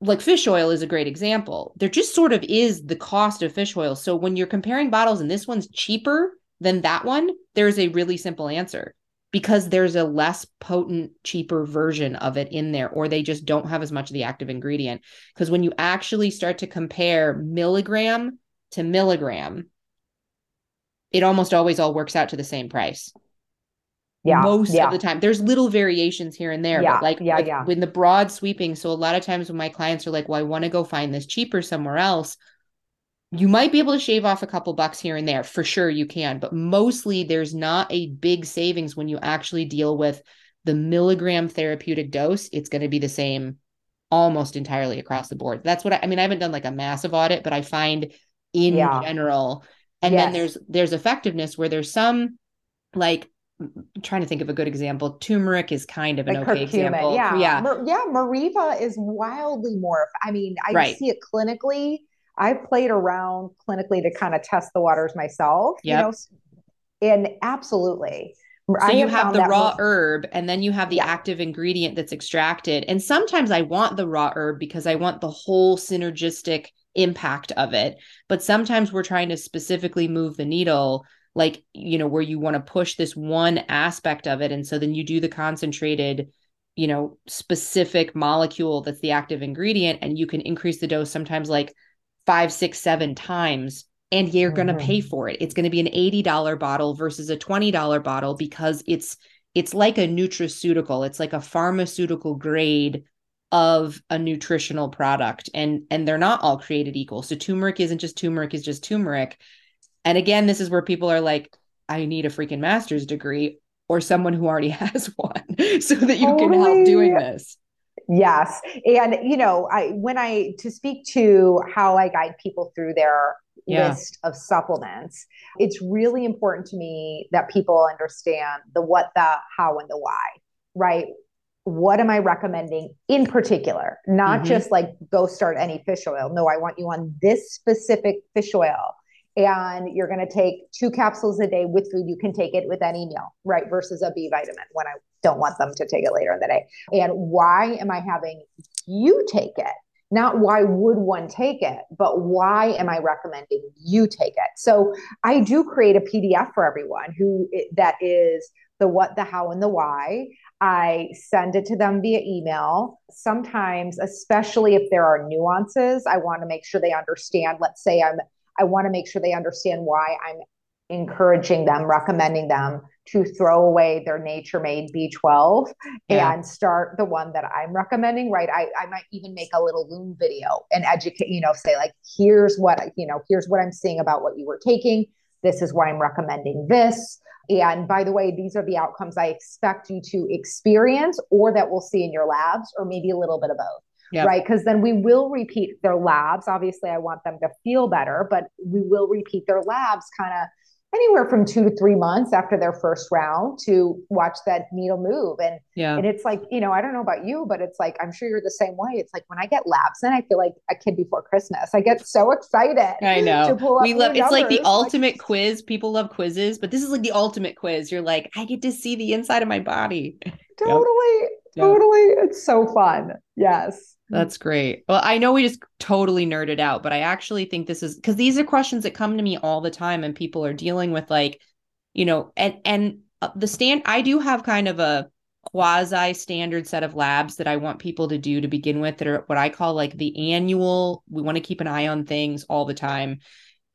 like fish oil is a great example. There just sort of is the cost of fish oil. So when you're comparing bottles and this one's cheaper than that one, there's a really simple answer because there's a less potent, cheaper version of it in there, or they just don't have as much of the active ingredient. Because when you actually start to compare milligram to milligram, it almost always all works out to the same price. Yeah. Most yeah. of the time. There's little variations here and there. Yeah. But like yeah, yeah. when the broad sweeping. So a lot of times when my clients are like, well, I want to go find this cheaper somewhere else you might be able to shave off a couple bucks here and there for sure you can but mostly there's not a big savings when you actually deal with the milligram therapeutic dose it's going to be the same almost entirely across the board that's what I, I, mean i haven't done like a massive audit but i find in yeah. general and yes. then there's there's effectiveness where there's some like I'm trying to think of a good example. Turmeric is kind of an like okay curcumin. example. Yeah. Yeah. Mer- yeah. Meriva is wildly more. I mean, I right. see it clinically I've played around clinically to kind of test the waters myself. Yep. You know, and absolutely. So I you have, have the raw most- herb and then you have the yeah. active ingredient that's extracted. And sometimes I want the raw herb because I want the whole synergistic impact of it. But sometimes we're trying to specifically move the needle like you know where you want to push this one aspect of it and so then you do the concentrated you know specific molecule that's the active ingredient and you can increase the dose sometimes like five six seven times and you're mm-hmm. going to pay for it. It's going to be an $80 bottle versus a $20 bottle because it's it's like a nutraceutical. It's like a pharmaceutical grade of a nutritional product and and they're not all created equal. So turmeric isn't just turmeric is just turmeric. And again this is where people are like i need a freaking master's degree or someone who already <laughs> has one so that you totally. can help doing this yes and you know i when i to speak to how i guide people through their yeah. list of supplements it's really important to me that people understand the what the how and the why right what am I recommending in particular? Not mm-hmm. just like go start any fish oil. No, I want you on this specific fish oil. And you're going to take two capsules a day with food. You can take it with any meal, right? Versus a B vitamin when I don't want them to take it later in the day. And why am I having you take it? Not why would one take it, but why am I recommending you take it? So I do create a PDF for everyone who that is the what, the how, and the why. I send it to them via email. Sometimes, especially if there are nuances, I want to make sure they understand. Let's say I'm, I want to make sure they understand why I'm encouraging them, recommending them to throw away their nature made B12 yeah. and start the one that I'm recommending, right? I, I might even make a little loom video and educate, you know, say like, here's what, you know, here's what I'm seeing about what you were taking. This is why I'm recommending this. And by the way, these are the outcomes I expect you to experience or that we'll see in your labs, or maybe a little bit of both. Yep. Right. Because then we will repeat their labs. Obviously, I want them to feel better, but we will repeat their labs kind of anywhere from two to three months after their first round to watch that needle move. And yeah, and it's like, you know, I don't know about you, but it's like I'm sure you're the same way. It's like when I get labs and I feel like a kid before Christmas. I get so excited. I know. we love it's like the ultimate like, quiz. People love quizzes, but this is like the ultimate quiz. You're like, I get to see the inside of my body. Totally. Yep. Totally. Yep. It's so fun. Yes. That's great. Well, I know we just totally nerded out, but I actually think this is because these are questions that come to me all the time, and people are dealing with like, you know, and and uh, the stand. I do have kind of a quasi standard set of labs that I want people to do to begin with that are what I call like the annual. We want to keep an eye on things all the time.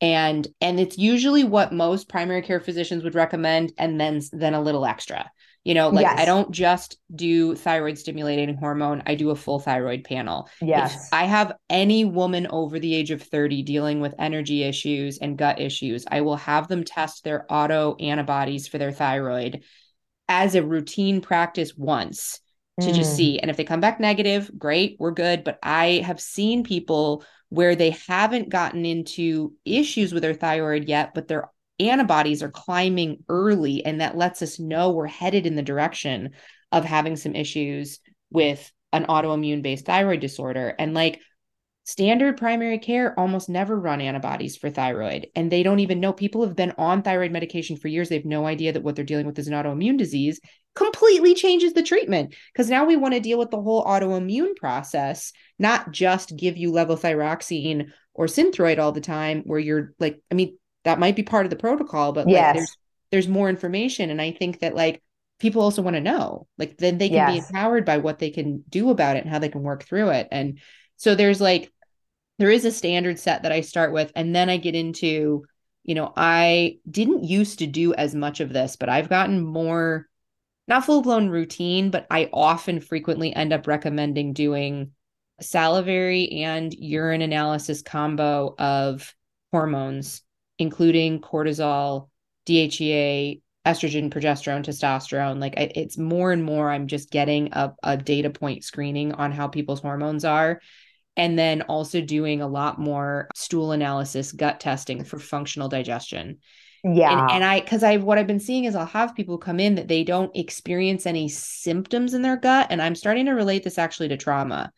And and it's usually what most primary care physicians would recommend and then then a little extra. You know, like yes. I don't just do thyroid stimulating hormone, I do a full thyroid panel. Yes. If I have any woman over the age of 30 dealing with energy issues and gut issues, I will have them test their auto antibodies for their thyroid as a routine practice once to mm. just see. And if they come back negative, great, we're good. But I have seen people where they haven't gotten into issues with their thyroid yet, but they're antibodies are climbing early and that lets us know we're headed in the direction of having some issues with an autoimmune based thyroid disorder. And like standard primary care almost never run antibodies for thyroid and they don't even know. People have been on thyroid medication for years. They have no idea that what they're dealing with is an autoimmune disease. Completely changes the treatment because now we want to deal with the whole autoimmune process not just give you levothyroxine or synthroid all the time where you're like i mean that might be part of the protocol but yes. like there's there's more information and i think that like people also want to know like then they can yes. be empowered by what they can do about it and how they can work through it and so there's like there is a standard set that i start with and then i get into you know i didn't used to do as much of this but i've gotten more not full blown routine but i often frequently end up recommending doing salivary and urine analysis combo of hormones including cortisol, DHEA, estrogen, progesterone, testosterone. Like it's more and more, I'm just getting a, a data point screening on how people's hormones are. And then also doing a lot more stool analysis, gut testing for functional digestion. Yeah. And, and I, cause I, what I've been seeing is I'll have people come in that they don't experience any symptoms in their gut. And I'm starting to relate this actually to trauma.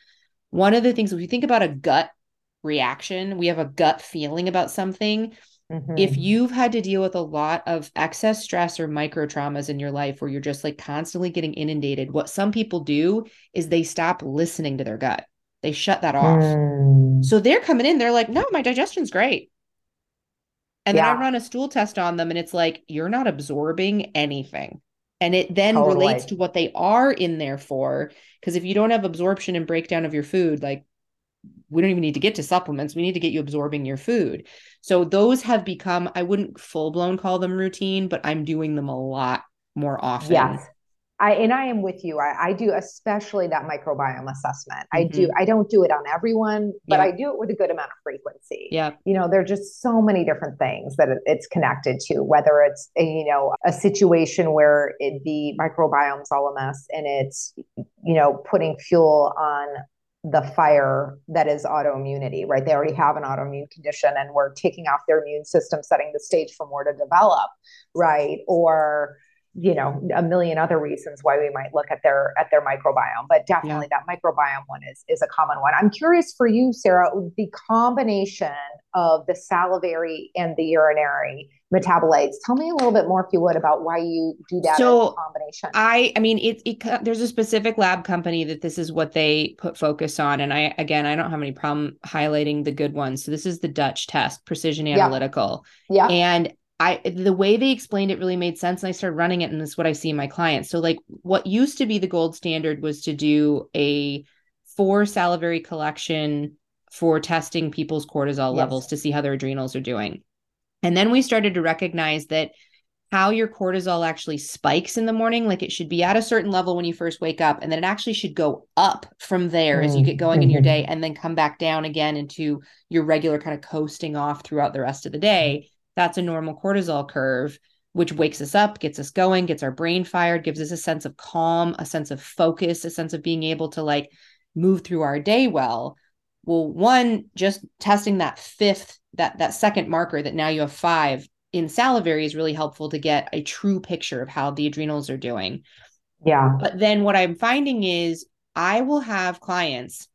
One of the things, if you think about a gut reaction, we have a gut feeling about something Mm-hmm. If you've had to deal with a lot of excess stress or micro traumas in your life where you're just like constantly getting inundated, what some people do is they stop listening to their gut. They shut that off. Mm. So they're coming in, they're like, no, my digestion's great. And then. I run a stool test on them and it's like, you're not absorbing anything. And it then totally. relates to what they are in there for. Because if you don't have absorption and breakdown of your food, like we don't even need to get to supplements. We need to get you absorbing your food. So those have become, I wouldn't full blown call them routine, but I'm doing them a lot more often. Yes. I and I am with you. I, I do especially that microbiome assessment. Mm-hmm. I do. Mm-hmm. I don't do it on everyone, but I do it with a good amount of frequency. Yeah. You know, there are just so many different things that it's connected to. Whether it's a, you know a situation where it, the microbiome's all a mess and it's you know putting fuel on the fire that is autoimmunity, right? They already have an autoimmune condition and we're taking off their immune system, setting the stage for more to develop, right? Or you know a million other reasons why we might look at their at their microbiome but definitely yeah. that microbiome one is is a common one. I'm curious for you sarah the combination of the salivary and the urinary metabolites. Tell me a little bit more if you would about why you do that so combination. I i mean it, it there's a specific lab company that this is what they put focus on and i again i don't have any problem highlighting the good ones. So this is the dutch test precision analytical. Yeah, yeah. and I the way they explained it really made sense and I started running it and this is what I see in my clients. So like what used to be the gold standard was to do a four salivary collection for testing people's cortisol yes. levels to see how their adrenals are doing. And then we started to recognize that how your cortisol actually spikes in the morning like it should be at a certain level when you first wake up and then it actually should go up from there mm-hmm. as you get going in your mm-hmm. day and then come back down again into your regular kind of coasting off throughout the rest of the day that's a normal cortisol curve, which wakes us up, gets us going, gets our brain fired, gives us a sense of calm, a sense of focus, a sense of being able to like move through our day well. Well, one, just testing that fifth, that that second marker that now you have five in salivary is really helpful to get a true picture of how the adrenals are doing. Yeah. But then what I'm finding is I will have clients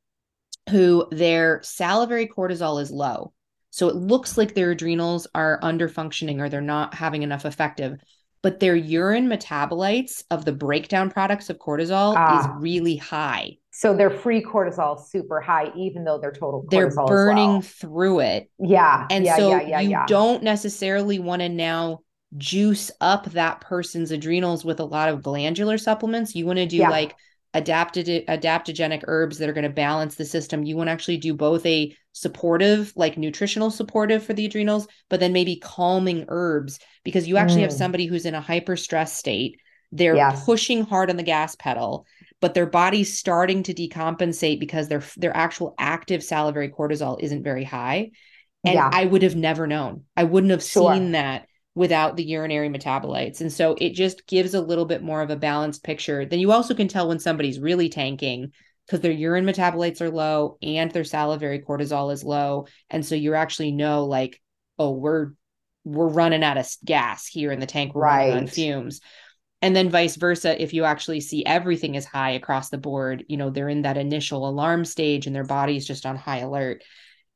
who their salivary cortisol is low. So it looks like their adrenals are under functioning or they're not having enough effective, but their urine metabolites of the breakdown products of cortisol ah. is really high. So their free cortisol super high, even though their total they're burning well. through it. Yeah, and yeah, so yeah, yeah, you don't necessarily want to now juice up that person's adrenals with a lot of glandular supplements. You want to do like adapted adaptogenic herbs that are going to balance the system. You want to actually do both a supportive, like nutritional supportive for the adrenals, but then maybe calming herbs because you actually mm. have somebody who's in a hyper stress state. They're yes. pushing hard on the gas pedal, but their body's starting to decompensate because their their actual active salivary cortisol isn't very high. And yeah. I would have never known. I wouldn't have sure. seen that without the urinary metabolites. And so it just gives a little bit more of a balanced picture. Then you also can tell when somebody's really tanking because their urine metabolites are low and their salivary cortisol is low. And so you actually know like, oh, we're we're running out of gas here in the tank, we're right. on fumes. And then vice versa, if you actually see everything is high across the board, you know, they're in that initial alarm stage and their body's just on high alert.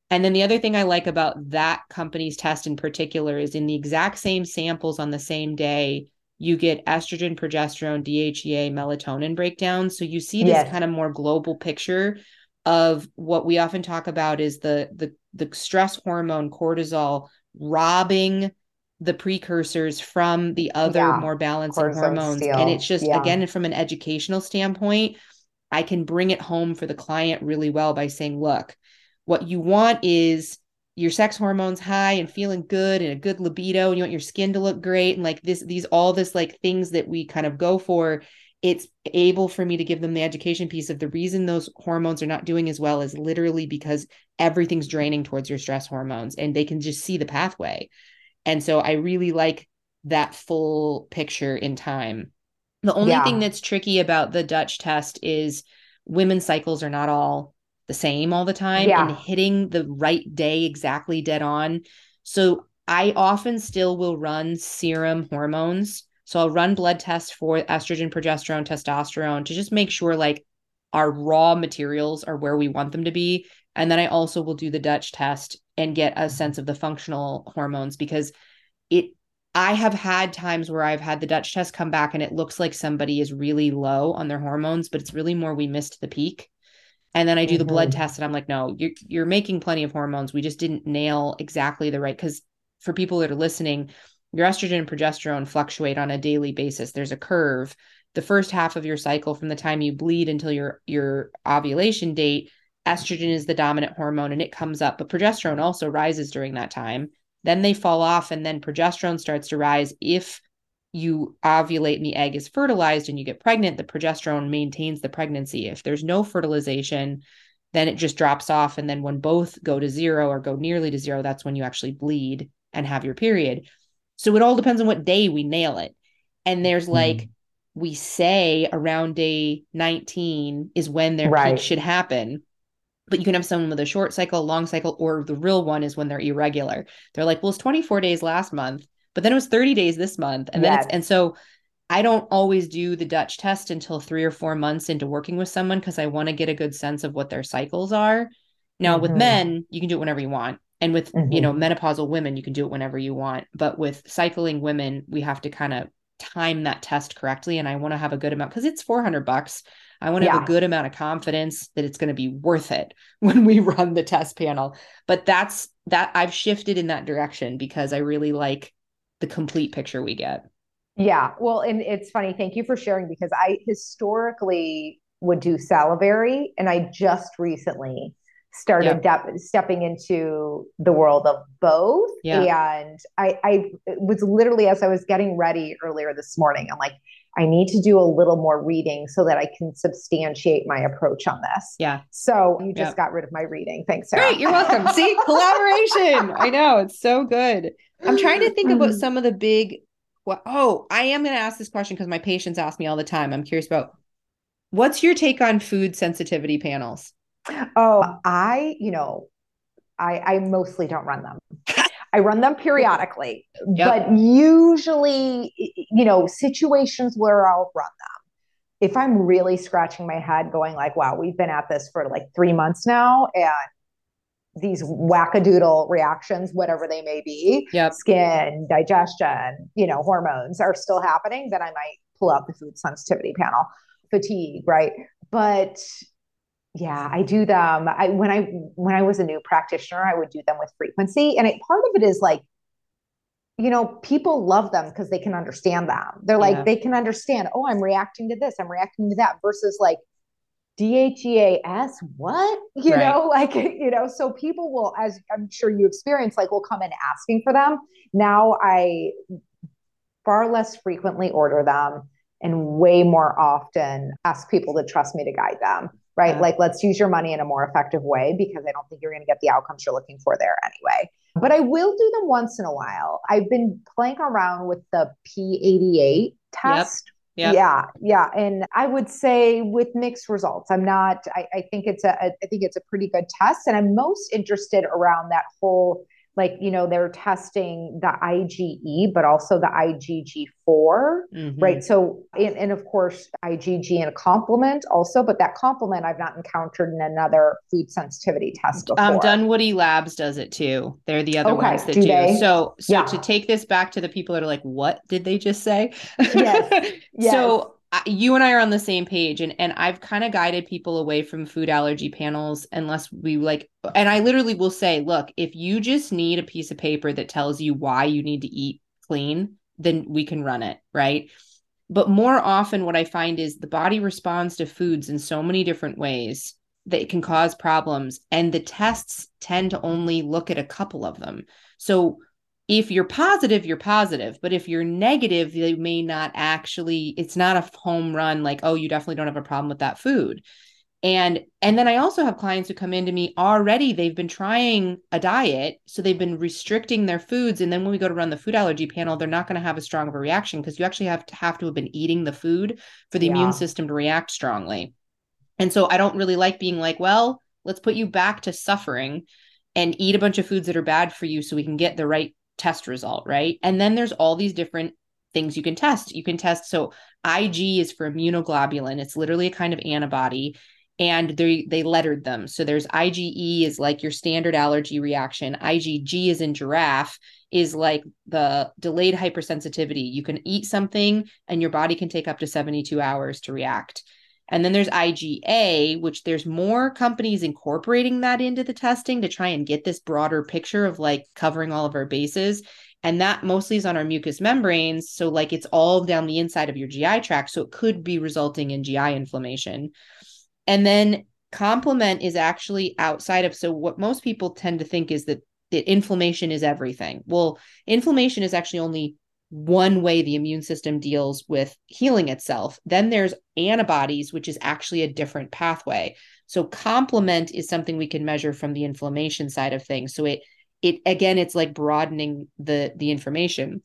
And then the other thing I like about that company's test in particular is in the exact same samples on the same day, you get estrogen, progesterone, DHEA, melatonin breakdown. So you see this yes. kind of more global picture of what we often talk about is the the the stress hormone cortisol robbing the precursors from the other yeah. more balancing hormones. Steal. And it's just yeah. again from an educational standpoint, I can bring it home for the client really well by saying, look, what you want is your sex hormones high and feeling good and a good libido and you want your skin to look great and like this these all this like things that we kind of go for it's able for me to give them the education piece of the reason those hormones are not doing as well is literally because everything's draining towards your stress hormones and they can just see the pathway and so i really like that full picture in time the only yeah. thing that's tricky about the dutch test is women's cycles are not all the same all the time yeah. and hitting the right day exactly dead on. So I often still will run serum hormones. So I'll run blood tests for estrogen, progesterone, testosterone to just make sure like our raw materials are where we want them to be. And then I also will do the Dutch test and get a sense of the functional hormones because it I have had times where I've had the Dutch test come back and it looks like somebody is really low on their hormones, but it's really more we missed the peak and then I do mm-hmm. the blood mm-hmm. test and I'm like, no, you're you're making plenty of hormones. We just didn't nail exactly the right because for people that are listening, your estrogen and progesterone fluctuate on a daily basis. There's a curve. The first half of your cycle from the time you bleed until your your ovulation date, estrogen is the dominant hormone and it comes up, but progesterone also rises during that time. Then they fall off and then progesterone starts to rise if you ovulate and the egg is fertilized and you get pregnant, the progesterone maintains the pregnancy. If there's no fertilization, then it just drops off. And then when both go to zero or go nearly to zero, that's when you actually bleed and have your period. So it all depends on what day we nail it. And there's like, mm-hmm. we say around day 19 is when their right. peak should happen. But you can have someone with a short cycle, long cycle, or the real one is when they're irregular. They're like, well, it's 24 days last month but then it was 30 days this month. And yes. then and so I don't always do the Dutch test until three or four months into working with someone because I want to get a good sense of what their cycles are. Now, mm-hmm. with men, you can do it whenever you want. And with, mm-hmm. you know, menopausal women, you can do it whenever you want. But with cycling women, we have to kind of time that test correctly. And I want to have a good amount because it's 400 bucks. I want to yeah. have a good amount of confidence that it's going to be worth it <laughs> when we run the test panel. But that's that I've shifted in that direction because I really like the complete picture we get. Yeah. Well, and it's funny. Thank you for sharing because I historically would do salivary and I just recently started yep. de- stepping into the world of both. Yeah. And I, I was literally, as I was getting ready earlier this morning, I'm like, I need to do a little more reading so that I can substantiate my approach on this. Yeah. So you just yep. got rid of my reading. Thanks, Sarah. Great. You're welcome. See, <laughs> collaboration. I know. It's so good. I'm trying to think about mm-hmm. some of the big. Well, oh, I am going to ask this question because my patients ask me all the time. I'm curious about what's your take on food sensitivity panels? Oh, I, you know, I, I mostly don't run them. <laughs> I run them periodically, yep. but usually, you know, situations where I'll run them. If I'm really scratching my head, going like, "Wow, we've been at this for like three months now," and these wackadoodle reactions, whatever they may be, yep. skin, digestion, you know, hormones are still happening, then I might pull out the food sensitivity panel. Fatigue, right? But yeah, I do them. I when I when I was a new practitioner, I would do them with frequency. And it, part of it is like, you know, people love them because they can understand them. They're like, yeah. they can understand, oh, I'm reacting to this, I'm reacting to that, versus like, DHEAS, what? <laughs> You right. know, like, <laughs> you know, so people will, as I'm sure you experience, like, will come in asking for them. Now I far less frequently order them and way more often ask people to trust me to guide them, right? Yeah. Like, let's use your money in a more effective way because I don't think you're going to get the outcomes you're looking for there anyway. But I will do them once in a while. I've been playing around with the P88 test. Yep Yep. Yeah, yeah, and I would say with mixed results. I'm not. I, I think it's a. I think it's a pretty good test, and I'm most interested around that whole like you know they're testing the IgE but also the IgG4 mm-hmm. right so and, and, of course IgG and a complement also but that complement I've not encountered in another food sensitivity test um, before. Um Dunwoody Labs does it too they're the other okay. ones that do, do. so so yeah. to take this back to the people that are like what did they just say yes. <laughs> yes. so you and I are on the same page and and I've kind of guided people away from food allergy panels unless we like and I literally will say look if you just need a piece of paper that tells you why you need to eat clean then we can run it right? But more often what I find is the body responds to foods in so many different ways that it can cause problems and the tests tend to only look at a couple of them. So if you're positive, you're positive. But if you're negative, they may not actually, it's not a home run like, oh, you definitely don't have a problem with that food. And and then I also have clients who come into me already, they've been trying a diet. So they've been restricting their foods. And then when we go to run the food allergy panel, they're not going to have a strong of a reaction because you actually have to have to have been eating the food for the yeah. immune system to react strongly. And so I don't really like being like, well, let's put you back to suffering and eat a bunch of foods that are bad for you so we can get the right test result, right? And then there's all these different things you can test. You can test so IG is for immunoglobulin. It's literally a kind of antibody and they they lettered them. So there's IgE is like your standard allergy reaction. IgG is in giraffe is like the delayed hypersensitivity. You can eat something and your body can take up to 72 hours to react. And then there's IgA, which there's more companies incorporating that into the testing to try and get this broader picture of like covering all of our bases. And that mostly is on our mucous membranes. So, like, it's all down the inside of your GI tract. So, it could be resulting in GI inflammation. And then complement is actually outside of. So, what most people tend to think is that, that inflammation is everything. Well, inflammation is actually only one way the immune system deals with healing itself. Then there's antibodies, which is actually a different pathway. So complement is something we can measure from the inflammation side of things. So it it again it's like broadening the the information.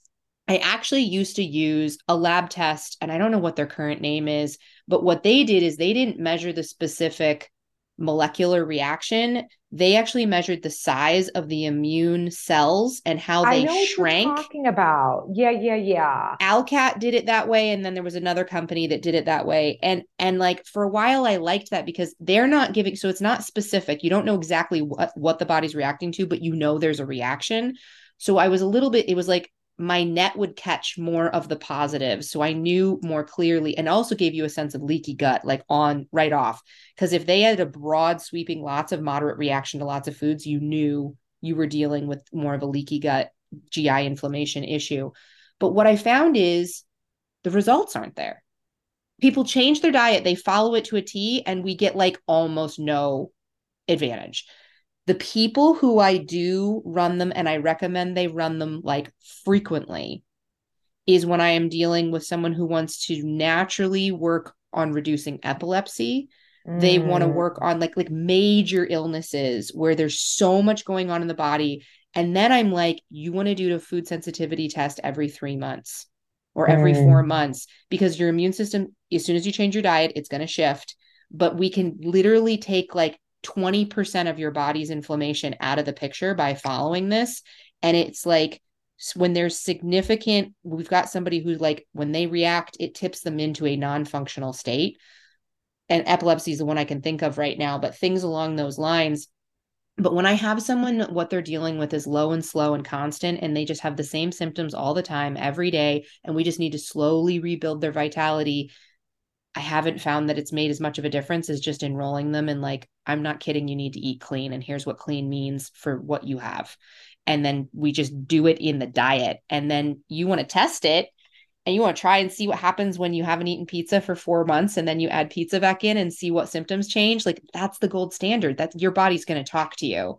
I actually used to use a lab test and I don't know what their current name is, but what they did is they didn't measure the specific molecular reaction, they actually measured the size of the immune cells and how they shrank. talking about, yeah, yeah, yeah. Alcat did it that way, and then there was another company that did it that way. And and like for a while, I liked that because they're not giving, so it's not specific. You don't know exactly what what the body's reacting to, but you know there's a reaction. So I was a little bit. It was like my net would catch more of the positives. So I knew more clearly and also gave you a sense of leaky gut, like on right off. Because if they had a broad sweeping, lots of moderate reaction to lots of foods, you knew you were dealing with more of a leaky gut GI inflammation issue. But what I found is the results aren't there. People change their diet, they follow it to a T, and we get like almost no advantage the people who I do run them and I recommend they run them like frequently is when I am dealing with someone who wants to naturally work on reducing epilepsy. Mm. They want to work on like like major illnesses where there's so much going on in the body. And then I'm like, you want to do a food sensitivity test every three months or every mm. four months because your immune system, as soon as you change your diet, it's going to shift. But we can literally take like 20% of your body's inflammation out of the picture by following this. And it's like when there's significant, we've got somebody who, like, when they react, it tips them into a non functional state. And epilepsy is the one I can think of right now, but things along those lines. But when I have someone, what they're dealing with is low and slow and constant, and they just have the same symptoms all the time, every day, and we just need to slowly rebuild their vitality I haven't found that it's made as much of a difference as just enrolling them and like, I'm not kidding, you need to eat clean. And here's what clean means for what you have. And then we just do it in the diet. And then you want to test it and you want to try and see what happens when you haven't eaten pizza for four months and then you add pizza back in and see what symptoms change. Like that's the gold standard. That your body's going to talk to you.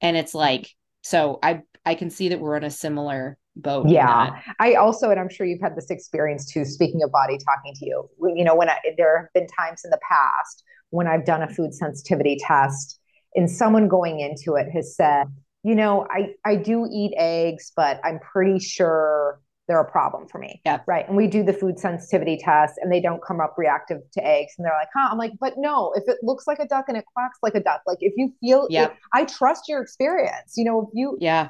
And it's like, so I I can see that we're on a similar boat. Yeah. I also, and I'm sure you've had this experience too, speaking of body talking to you, you know, when I, there have been times in the past when I've done a food sensitivity test and someone going into it has said, you know, I, I do eat eggs, but I'm pretty sure they're a problem for me. Yeah. Right. And we do the food sensitivity test and they don't come up reactive to eggs. And they're like, huh? I'm like, but no, if it looks like a duck and it quacks like a duck, like if you feel, yeah, I trust your experience. You know, if you, yeah,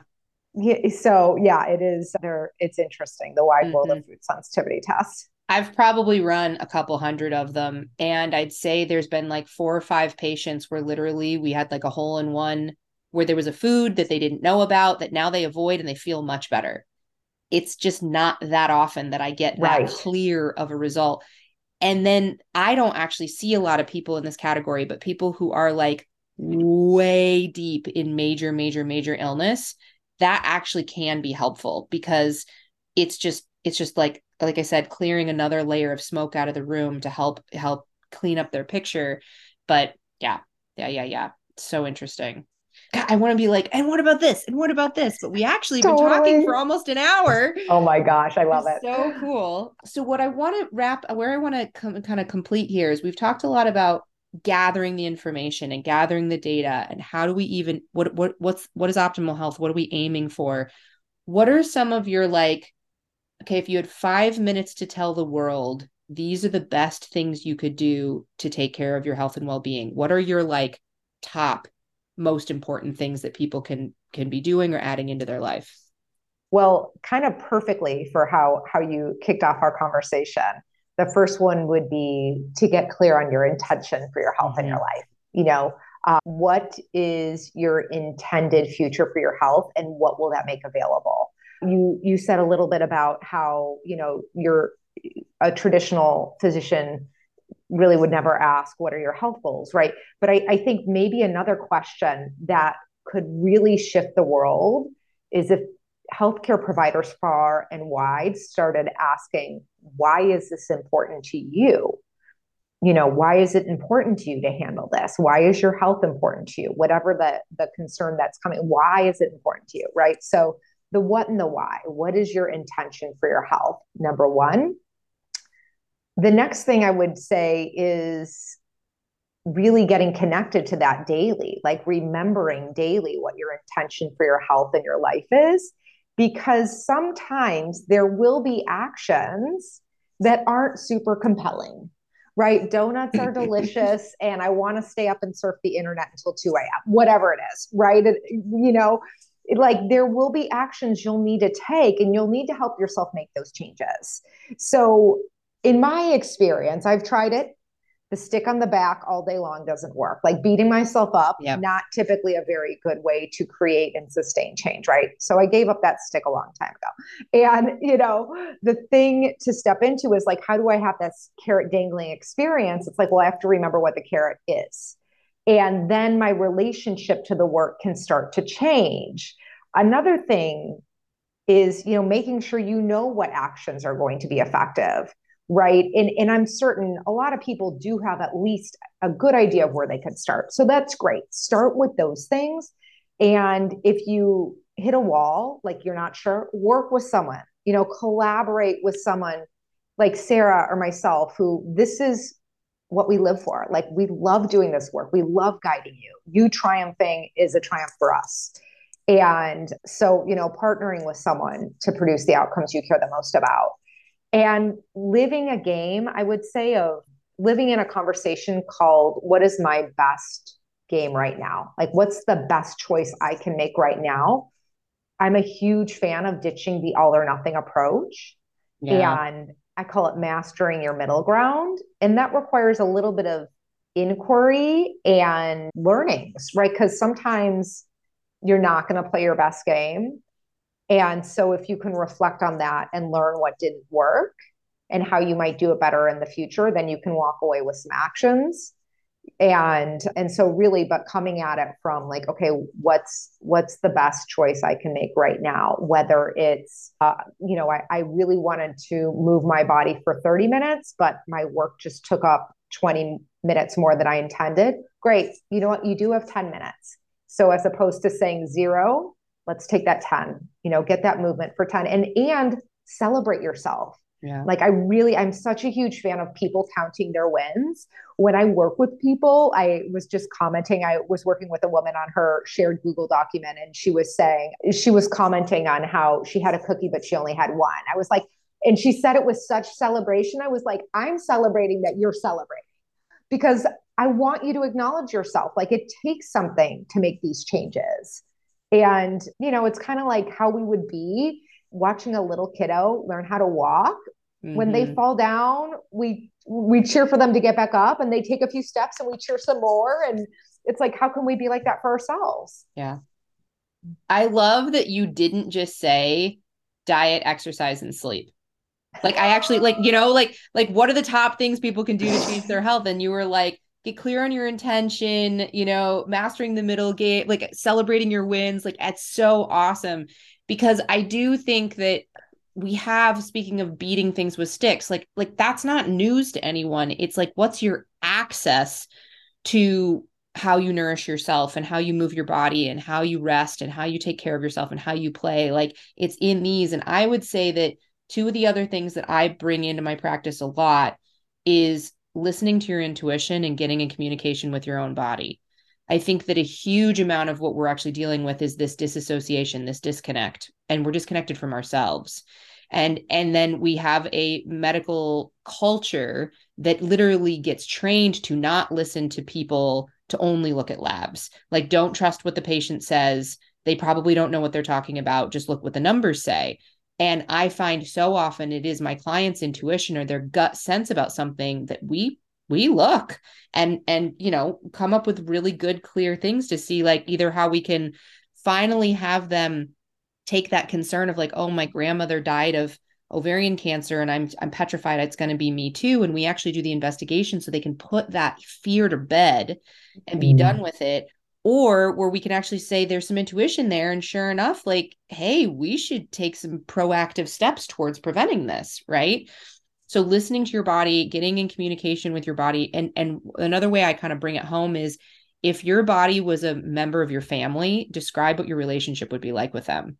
yeah, so yeah, it is there. It's interesting the wide mm-hmm. world of mm-hmm. food sensitivity tests. I've probably run a couple hundred of them, and I'd say there's been like four or five patients where literally we had like a hole in one where there was a food that they didn't know about that now they avoid and they feel much better. It's just not that often that I get that right. clear of a result. And then I don't actually see a lot of people in this category, but people who are like way deep in major, major, major illness that actually can be helpful because it's just it's just like like I said, clearing another layer of smoke out of the room to help help clean up their picture. But yeah, yeah, yeah, yeah. So interesting. God, I want to be like, and what about this? And what about this? But we actually totally. been talking for almost an hour. <laughs> Oh my gosh, I love it. So cool. So what I want to wrap where I want to come kind of complete here is we've talked a lot about gathering the information and gathering the data and how do we even what what what's what is optimal health? What are we aiming for? What are some of your like okay if you had 5 minutes to tell the world these are the best things you could do to take care of your health and well-being. What are your like top most important things that people can can be doing or adding into their life? Well kind of perfectly for how how you kicked off our conversation the first one would be to get clear on your intention for your health mm-hmm. and your life. You know, uh, what is your intended future for your health, and what will that make available? You you said a little bit about how you know you're a traditional physician really would never ask, What are your health goals? Right. But I, I think maybe another question that could really shift the world is if healthcare providers far and wide started asking, Why is this important to you? you know why is it important to you to handle this? Why is your health important to you? Whatever the the concern that's coming why is it important to you right? So the what and the why what is your intention for your health? Number one. The next thing i would say is really getting connected to that daily like remembering daily what your intention for your health and your life is because sometimes there will be actions that aren't super compelling right? Donuts are <laughs> delicious and I want to stay up and surf the internet until 2 a.m., whatever it is, right? It, you know, it, like there will be actions you'll need to take and you'll need to help yourself make those changes. So, in my experience, I've tried it the stick on the back all day long doesn't work. Like beating myself up, yep. not typically a very good way to create and sustain change, right? So I gave up that stick a long time ago. And, you know, the thing to step into is like, how do I have this carrot dangling experience? It's like, well, I have to remember what the carrot is. And then my relationship to the work can start to change. Another thing is, you know, making sure you know what actions are going to be effective right? And and i'm certain a lot of people do have at least a good idea of where they could start. So that's great. Start with those things. And if you hit a wall like you're not sure work with someone you know collaborate with someone like sarah or myself who this is what we live for. Like we love doing this work. We love guiding you. You triumphing is a triumph for us. And so you know partnering with someone to produce the outcomes you care the most about and living a game, I would say, of living in a conversation called what is my best game right now? Like, what's the best choice I can make right now? I'm a huge fan of ditching the all or nothing approach. Yeah. And I call it mastering your middle ground. And that requires a little bit of inquiry and learnings, right? Because sometimes you're not going to play your best game. And so if you can reflect on that and learn what didn't work and how you might do it better in the future, then you can walk away with some actions. And and so really, but coming at it from like, okay, what's what's the best choice I can make right now? Whether it's uh, you know, I, I really wanted to move my body for 30 minutes, but my work just took up 20 minutes more than I intended. Great. You know what? You do have 10 minutes. So as opposed to saying zero, let's take that 10 you know get that movement for 10 and and celebrate yourself yeah. Like I really I'm such a huge fan of people counting their wins. When I work with people, I was just commenting I was working with a woman on her shared Google document and she was saying she was commenting on how she had a cookie but she only had one. I was like and she said it with such celebration. I was like I'm celebrating that you're celebrating. Because I want you to acknowledge yourself. Like it takes something to make these changes. And, you know, it's kind of like how we would be watching a little kiddo learn how to walk. Mm-hmm. When they mm-hmm. fall down, we we cheer for them to get back up and they take a few steps and we cheer some more and it's like how can we be like that for ourselves? Yeah. I love that you didn't just say diet, exercise and sleep. Like I actually like, you know, like like what are the top things people can do to change their health and you were like get clear on your intention, you know, mastering the middle game, like celebrating your wins. Like it's so awesome. Because I do think that we have speaking of beating things with sticks like like that's not news to anyone. It's like what's your access to how you nourish yourself and how you move your body and how you rest and how you take care of yourself and how you play? Like it's in these. And i would say that two of the other things that i bring into my practice a lot is listening to your intuition and getting in communication with your own body. I think that a huge amount of what we're actually dealing with is this disassociation, this disconnect, and we're disconnected from ourselves. And and then we have a medical culture that literally gets trained to not listen to people to only look at labs. Like don't trust what the patient says. They probably don't know what they're talking about. Just look what the numbers say. And I find so often it is my client's intuition or their gut sense about something that we we look and and you know come up with really good clear things to see like either how we can finally have them take that concern of like oh my grandmother died of ovarian cancer and I'm I'm petrified it's going to be me too and we actually do the investigation so they can put that fear to bed and be mm. done with it or where we can actually say there's some intuition there. And sure enough like hey we should take some proactive steps towards preventing this right? So listening to your body getting in communication with your body. And and another way i kind of bring it home is if your body was a member of your family describe what your relationship would be like with them.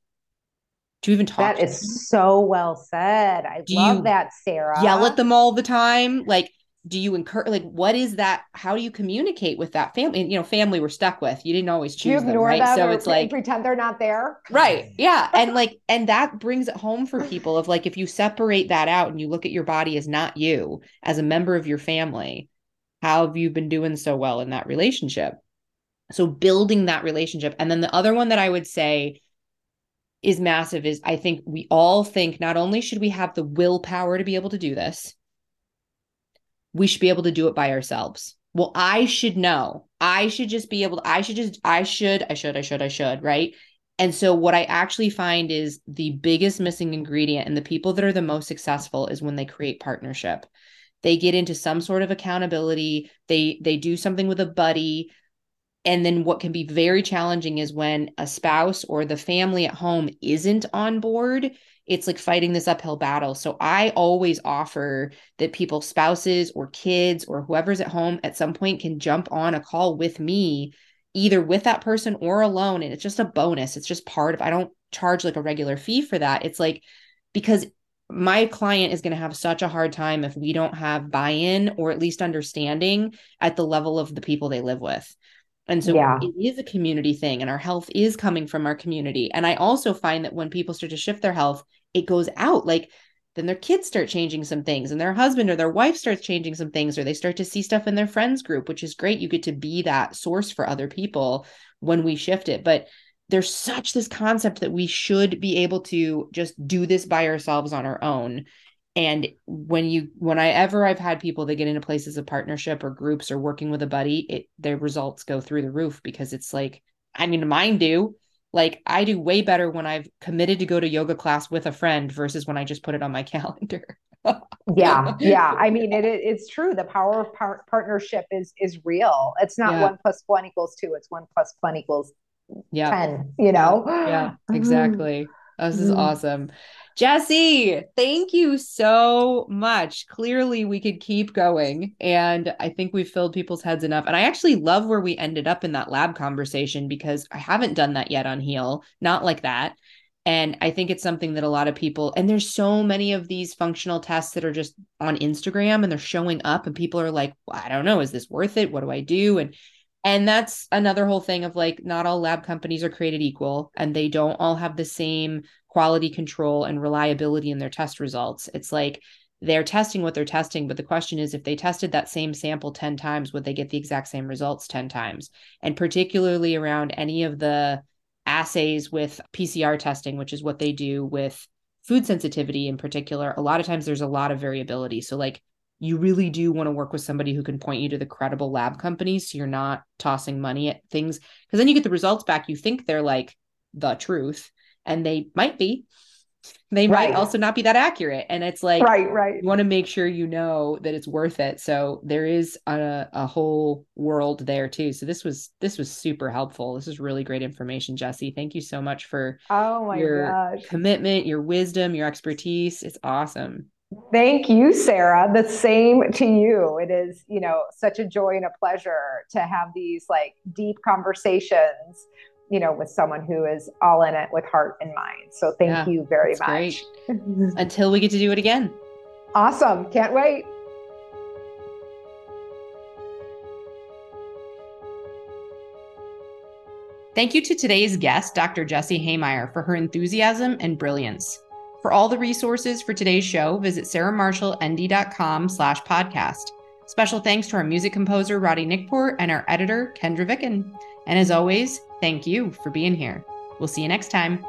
To even talk that is so well said. I do love that sarah. yell at them all the time? Like do you encourage like what is that how do you communicate with that family and, you know family we're stuck with. You didn't always choose them right? so it's like pretend they're not there. Right yeah <laughs> and like and that brings it home for people of like if you separate that out and you look at your body as not you as a member of your family how have you been doing so well in that relationship? So building that relationship and then the other one that i would say is massive is i think we all think not only should we have the willpower to be able to do this we should be able to do it by ourselves. Well, I should know. I should just be able to, I should just, I should, I should, I should, I should, right? And so what I actually find is the biggest missing ingredient and the people that are the most successful is when they create partnership. They get into some sort of accountability, they they do something with a buddy, and then what can be very challenging is when a spouse or the family at home isn't on board it's like fighting this uphill battle. So I always offer that people, spouses or kids or whoever's at home at some point can jump on a call with me, either with that person or alone. And it's just a bonus. It's just part of, I don't charge like a regular fee for that. It's like, because my client is going to have such a hard time if we don't have buy in or at least understanding at the level of the people they live with. And so yeah. it is a community thing, and our health is coming from our community. And I also find that when people start to shift their health, it goes out. Like then their kids start changing some things, and their husband or their wife starts changing some things, or they start to see stuff in their friends group, which is great. You get to be that source for other people when we shift it. But there's such this concept that we should be able to just do this by ourselves on our own and when you when i ever i've had people that get into places of partnership or groups or working with a buddy it their results go through the roof because it's like i mean mine do like i do way better when i've committed to go to yoga class with a friend versus when i just put it on my <laughs> calendar. Yeah yeah. I mean it, <laughs> it's true. The power of par- partnership is is real. It's not yeah. one plus one equals two it's one plus one equals yeah 10 you know? Yeah <gasps> exactly this is mm. awesome Jesse, thank you so much. Clearly, we could keep going. And I think we've filled people's heads enough. And I actually love where we ended up in that lab conversation because I haven't done that yet on Heal, not like that. And I think it's something that a lot of people, and there's so many of these functional tests that are just on Instagram and they're showing up, and people are like, well, I don't know, is this worth it? What do I do? And and that's another whole thing of like, not all lab companies are created equal and they don't all have the same quality control and reliability in their test results. It's like they're testing what they're testing, but the question is if they tested that same sample 10 times, would they get the exact same results 10 times? And particularly around any of the assays with PCR testing, which is what they do with food sensitivity in particular, a lot of times there's a lot of variability. So, like, you really do want to work with somebody who can point you to the credible lab companies so you're not tossing money at things because then you get the results back you think they're like the truth and they might be. They right. might also not be that accurate and it's like right right. you want to make sure you know that it's worth it so there is a, a whole world there too. So this was this was super helpful. This is really great information jesse. Thank you so much for oh my your gosh. commitment your wisdom your expertise. It's awesome Thank you, Sarah. The same to you. It is, you know, such a joy and a pleasure to have these like deep conversations, you know, with someone who is all in it with heart and mind. So thank yeah, you very much. <laughs> Until we get to do it again. Awesome. Can't wait. Thank you to today's guest, Dr. Jessie Hehmeyer, for her enthusiasm and brilliance. For all the resources for today's show, visit sarahmarshallnd.com slash podcast. Special thanks to our music composer, Roddy Nickport, and our editor, Kendra Vicken. And as always, thank you for being here. We'll see you next time.